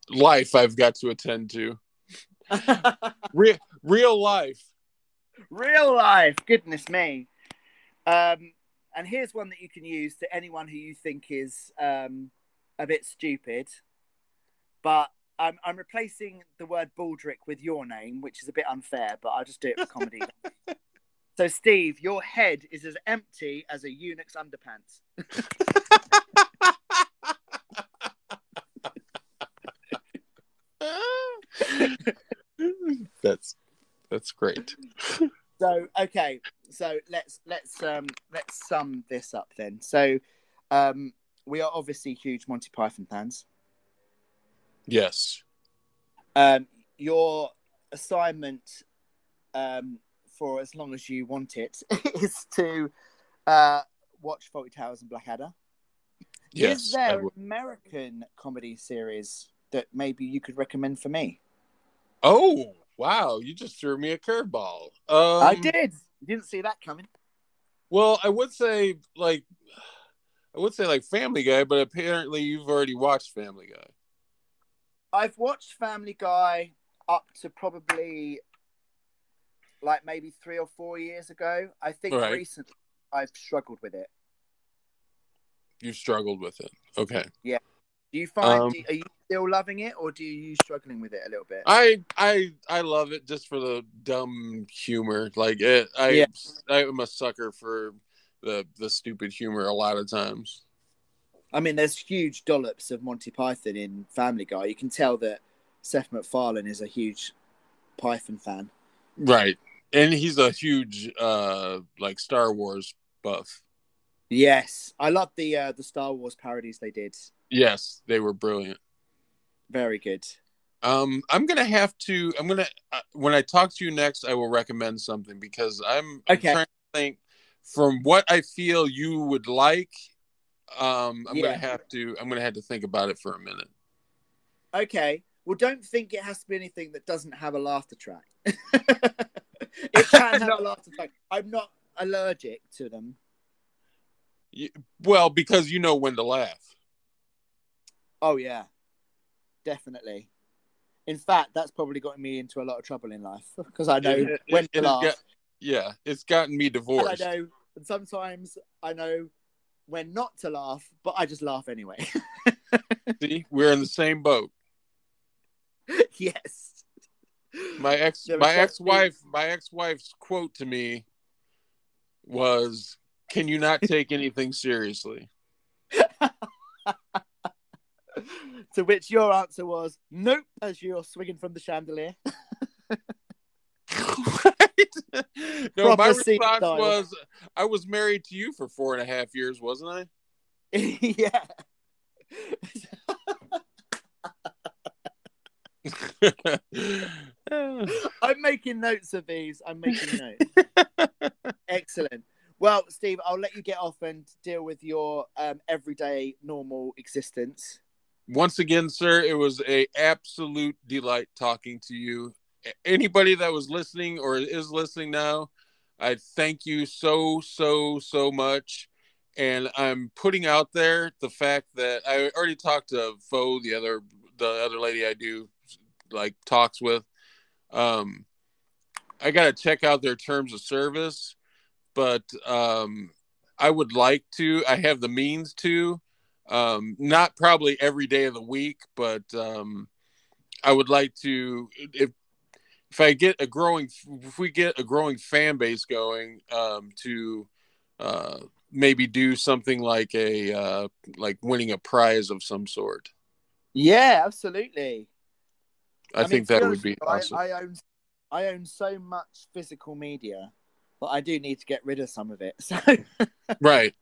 life I've got to attend to. Real real life. Real life, goodness me. Um, and here's one that you can use to anyone who you think is um, a bit stupid. But I'm, I'm replacing the word Baldrick with your name, which is a bit unfair, but I'll just do it for comedy. so, Steve, your head is as empty as a eunuch's underpants. that's that's great. So, okay, so let's let's um, let's sum this up then. So, um, we are obviously huge Monty Python fans. Yes. Um, your assignment um, for as long as you want it is to uh, watch Fawlty Towers and Blackadder. Yes. is there an. American comedy series that maybe you could recommend for me? Oh wow! You just threw me a curveball. Um, I did. Didn't see that coming. Well, I would say like I would say like Family Guy, but apparently you've already watched Family Guy. I've watched Family Guy up to probably like maybe three or four years ago. I think Right. recently I've struggled with it. You've struggled with it. Okay. Yeah. Do you find Um, do, are you still loving it, or do you struggling with it a little bit? I I I love it just for the dumb humor. Like it, I Yeah. I'm a sucker for the the stupid humor a lot of times. I mean, there's huge dollops of Monty Python in Family Guy. You can tell that Seth MacFarlane is a huge Python fan. Right. And he's a huge uh like Star Wars buff. Yes, I love the uh, the Star Wars parodies they did. Yes, they were brilliant. Very good. Um, I'm gonna have to. I'm gonna uh, when I talk to you next, I will recommend something because I'm, I'm Okay. trying to think from what I feel you would like. Um, I'm Yeah. gonna have to. I'm gonna have to think about it for a minute. Okay. Well, don't think it has to be anything that doesn't have a laughter track. it can have a laughter track. I'm not allergic to them. You, well, because you know when to laugh. Oh yeah, definitely. In fact, that's probably gotten me into a lot of trouble in life because I know It- it- when it to has laugh. got- yeah, it's gotten me and divorced. I know, and sometimes I know when not to laugh, but I just laugh anyway. See, we're in the same boat. yes. My ex, my ex-wife, my ex-wife's quote to me was, "Can you not take anything seriously?" to which your answer was nope, as you're swinging from the chandelier. No, my response was I was married to you for four and a half years, wasn't I? yeah. I'm making notes of these. I'm making notes. Excellent. Well, Steve, I'll let you get off and deal with your um, everyday normal existence. Once again, sir, it was a absolute delight talking to you. Anybody that was listening or is listening now, I thank you so so so much. And I'm putting out there the fact that I already talked to Fo, the other the other lady I do like talks with. Um, I got to check out their terms of service, but um, I would like to. I have the means to um not probably every day of the week but um i would like to if if i get a growing if we get a growing fan base going um to uh maybe do something like a uh like winning a prize of some sort Yeah, absolutely. i, mean, think that would be I- awesome I, own, I own so much physical media, but I do need to get rid of some of it. So right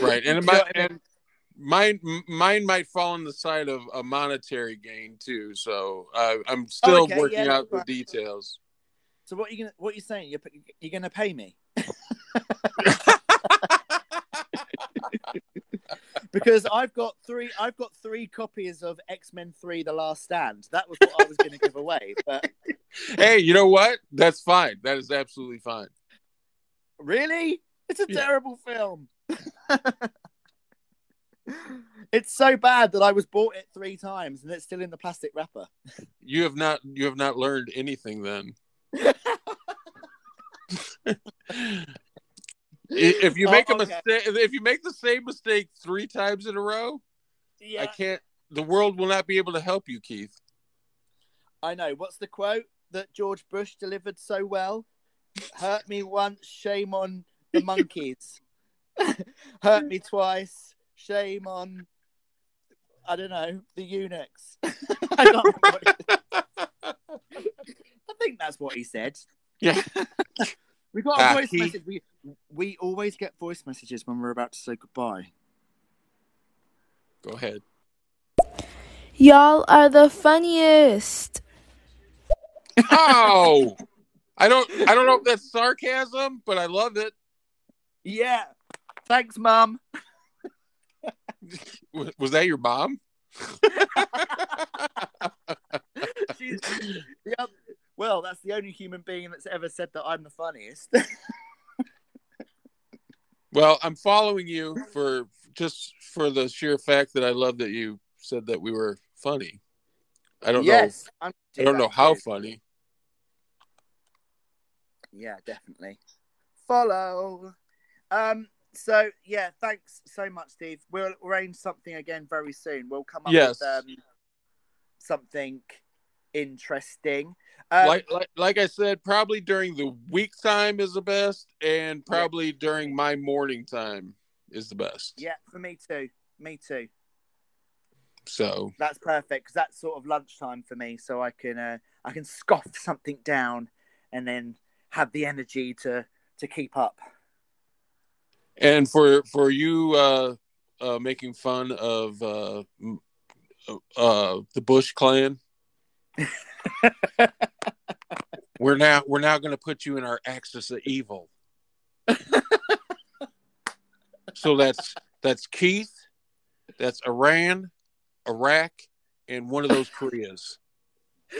right and You it might, I mean? and mine mine might fall on the side of a monetary gain too so uh, i'm still okay, working yeah, out the right. details So what are you gonna what are you saying? You're you're gonna pay me because I've got three I've got three copies of X Men Three: The Last Stand. That was what I was gonna give away. But hey, you know what? That's fine. That is absolutely fine. really, it's a Yeah. terrible film. it's so bad that I was bought it three times and it's still in the plastic wrapper. You have not you have not learned anything then. If you Oh, make a oh, mistake if you make the same mistake 3 times in a row, Yeah, I can't the world will not be able to help you, Keith. I know. What's the quote that George Bush delivered so well? Hurt me once, shame on the monkeys. Hurt me twice, shame on, I don't know, the eunuchs. I, can't remember I think that's what he said. Yeah. We got a Ah, voice Keith. message. We we always get voice messages when we're about to say goodbye. Go ahead. Y'all are the funniest. Oh. I don't I don't know if that's sarcasm, but I love it. Yeah. Thanks, Mum. Was that your mom? She's, yeah, well, that's the only human being that's ever said that I'm the funniest. Well, I'm following you for just for the sheer fact that I love that you said that we were funny. I don't know yes, I'm know. I don't know how too. funny. Yeah, definitely. Follow. Um. So yeah, thanks so much, Steve. We'll arrange something again very soon. We'll come up Yes. with um, something interesting. Um, like, like like I said, probably during the week time is the best, and probably during my morning time is the best. yeah, for me too. Me too. So That's perfect because that's sort of lunchtime for me, so I can uh, I can scoff something down and then have the energy to to keep up. And for for you uh uh making fun of uh uh the Bush clan we're now we're now going to put you in our axis of evil. So that's that's Keith that's Iran Iraq and one of those Koreas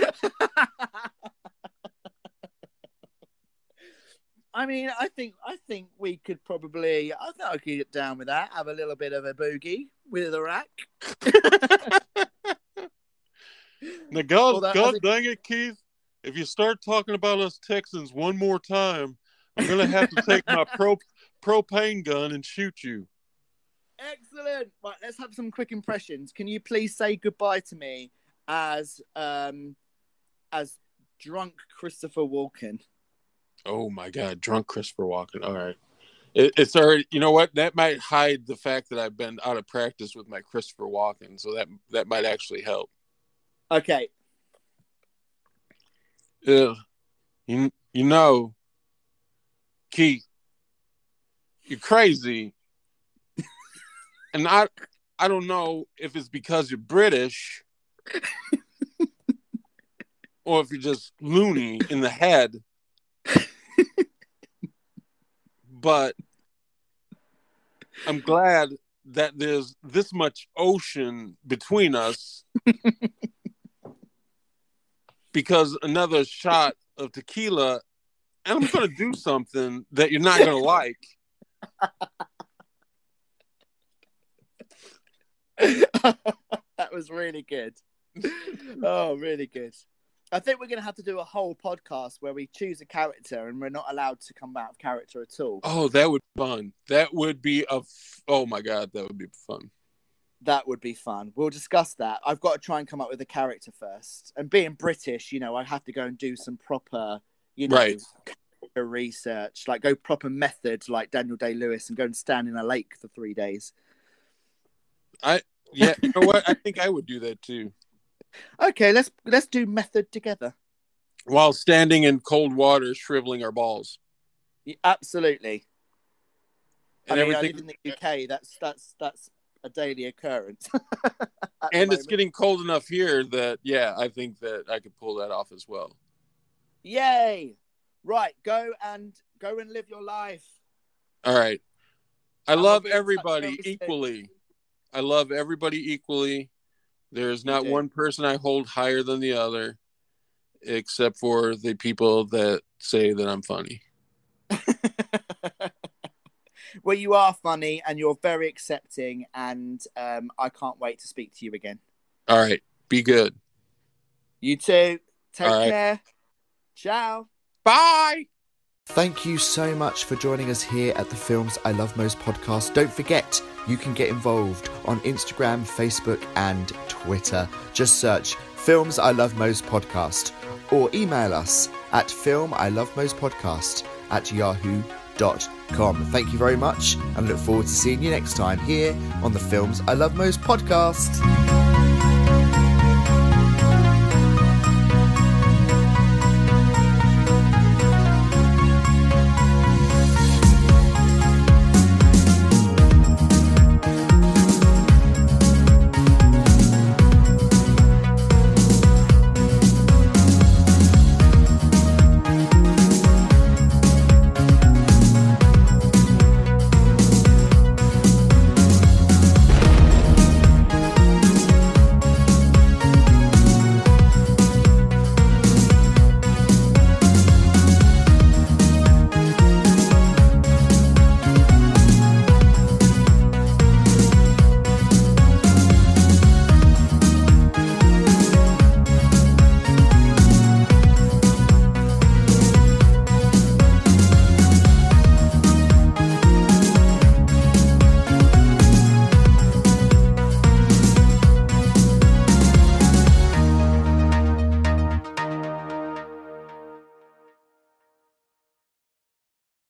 I mean, I think I think we could probably I think I could get down with that. Have a little bit of a boogie with Iraq. now god, Well, that- god think- dang it Keith if you start talking about us Texans one more time I'm going to have to take my pro propane gun and shoot you Excellent. Right, let's have some quick impressions. Can you please say goodbye to me as um as drunk Christopher Walken? Oh my god, drunk Christopher Walken. All right. It, it's already. You know what? That might hide the fact that I've been out of practice with my Christopher Walken, so that that might actually help. Okay. Yeah. You you know, Keith, you're crazy, and I I don't know if it's because you're British or if you're just loony in the head. But I'm glad that there's this much ocean between us because another shot of tequila and I'm going to do something that you're not going to like. that was really good. Oh, really good. I think we're going to have to do a whole podcast where we choose a character and we're not allowed to come out of character at all. Oh, that would be fun. That would be a. F- oh my god, that would be fun. That would be fun. We'll discuss that. I've got to try and come up with a character first. And being British, you know, I have to go and do some proper, you know, Right. research, like go proper method, like Daniel Day Lewis, and go and stand in a lake for three days. I yeah, you know what? I think I would do that too. Okay, let's let's do method together. While standing in cold water, shriveling our balls, Yeah, absolutely. and I mean, I everything, live in the UK. That's that's that's a daily occurrence. And it's getting cold enough here that yeah, I think that I could pull that off as well. yay! Right, go and go and live your life. All right, I love be in touch everybody equally. I love everybody equally. There's not do. one person I hold higher than the other, except for the people that say that I'm funny. well, you are funny and you're very accepting, and um, I can't wait to speak to you again. All right, be good. You too. Take right. care. Ciao. Bye. Thank you so much for joining us here at the Films I Love Most podcast. Don't forget, you can get involved on Instagram, Facebook, and Twitter. Just search Films I Love Most podcast or email us at Film I Love Most podcast at yahoo.com. Thank you very much and look forward to seeing you next time here on the Films I Love Most podcast.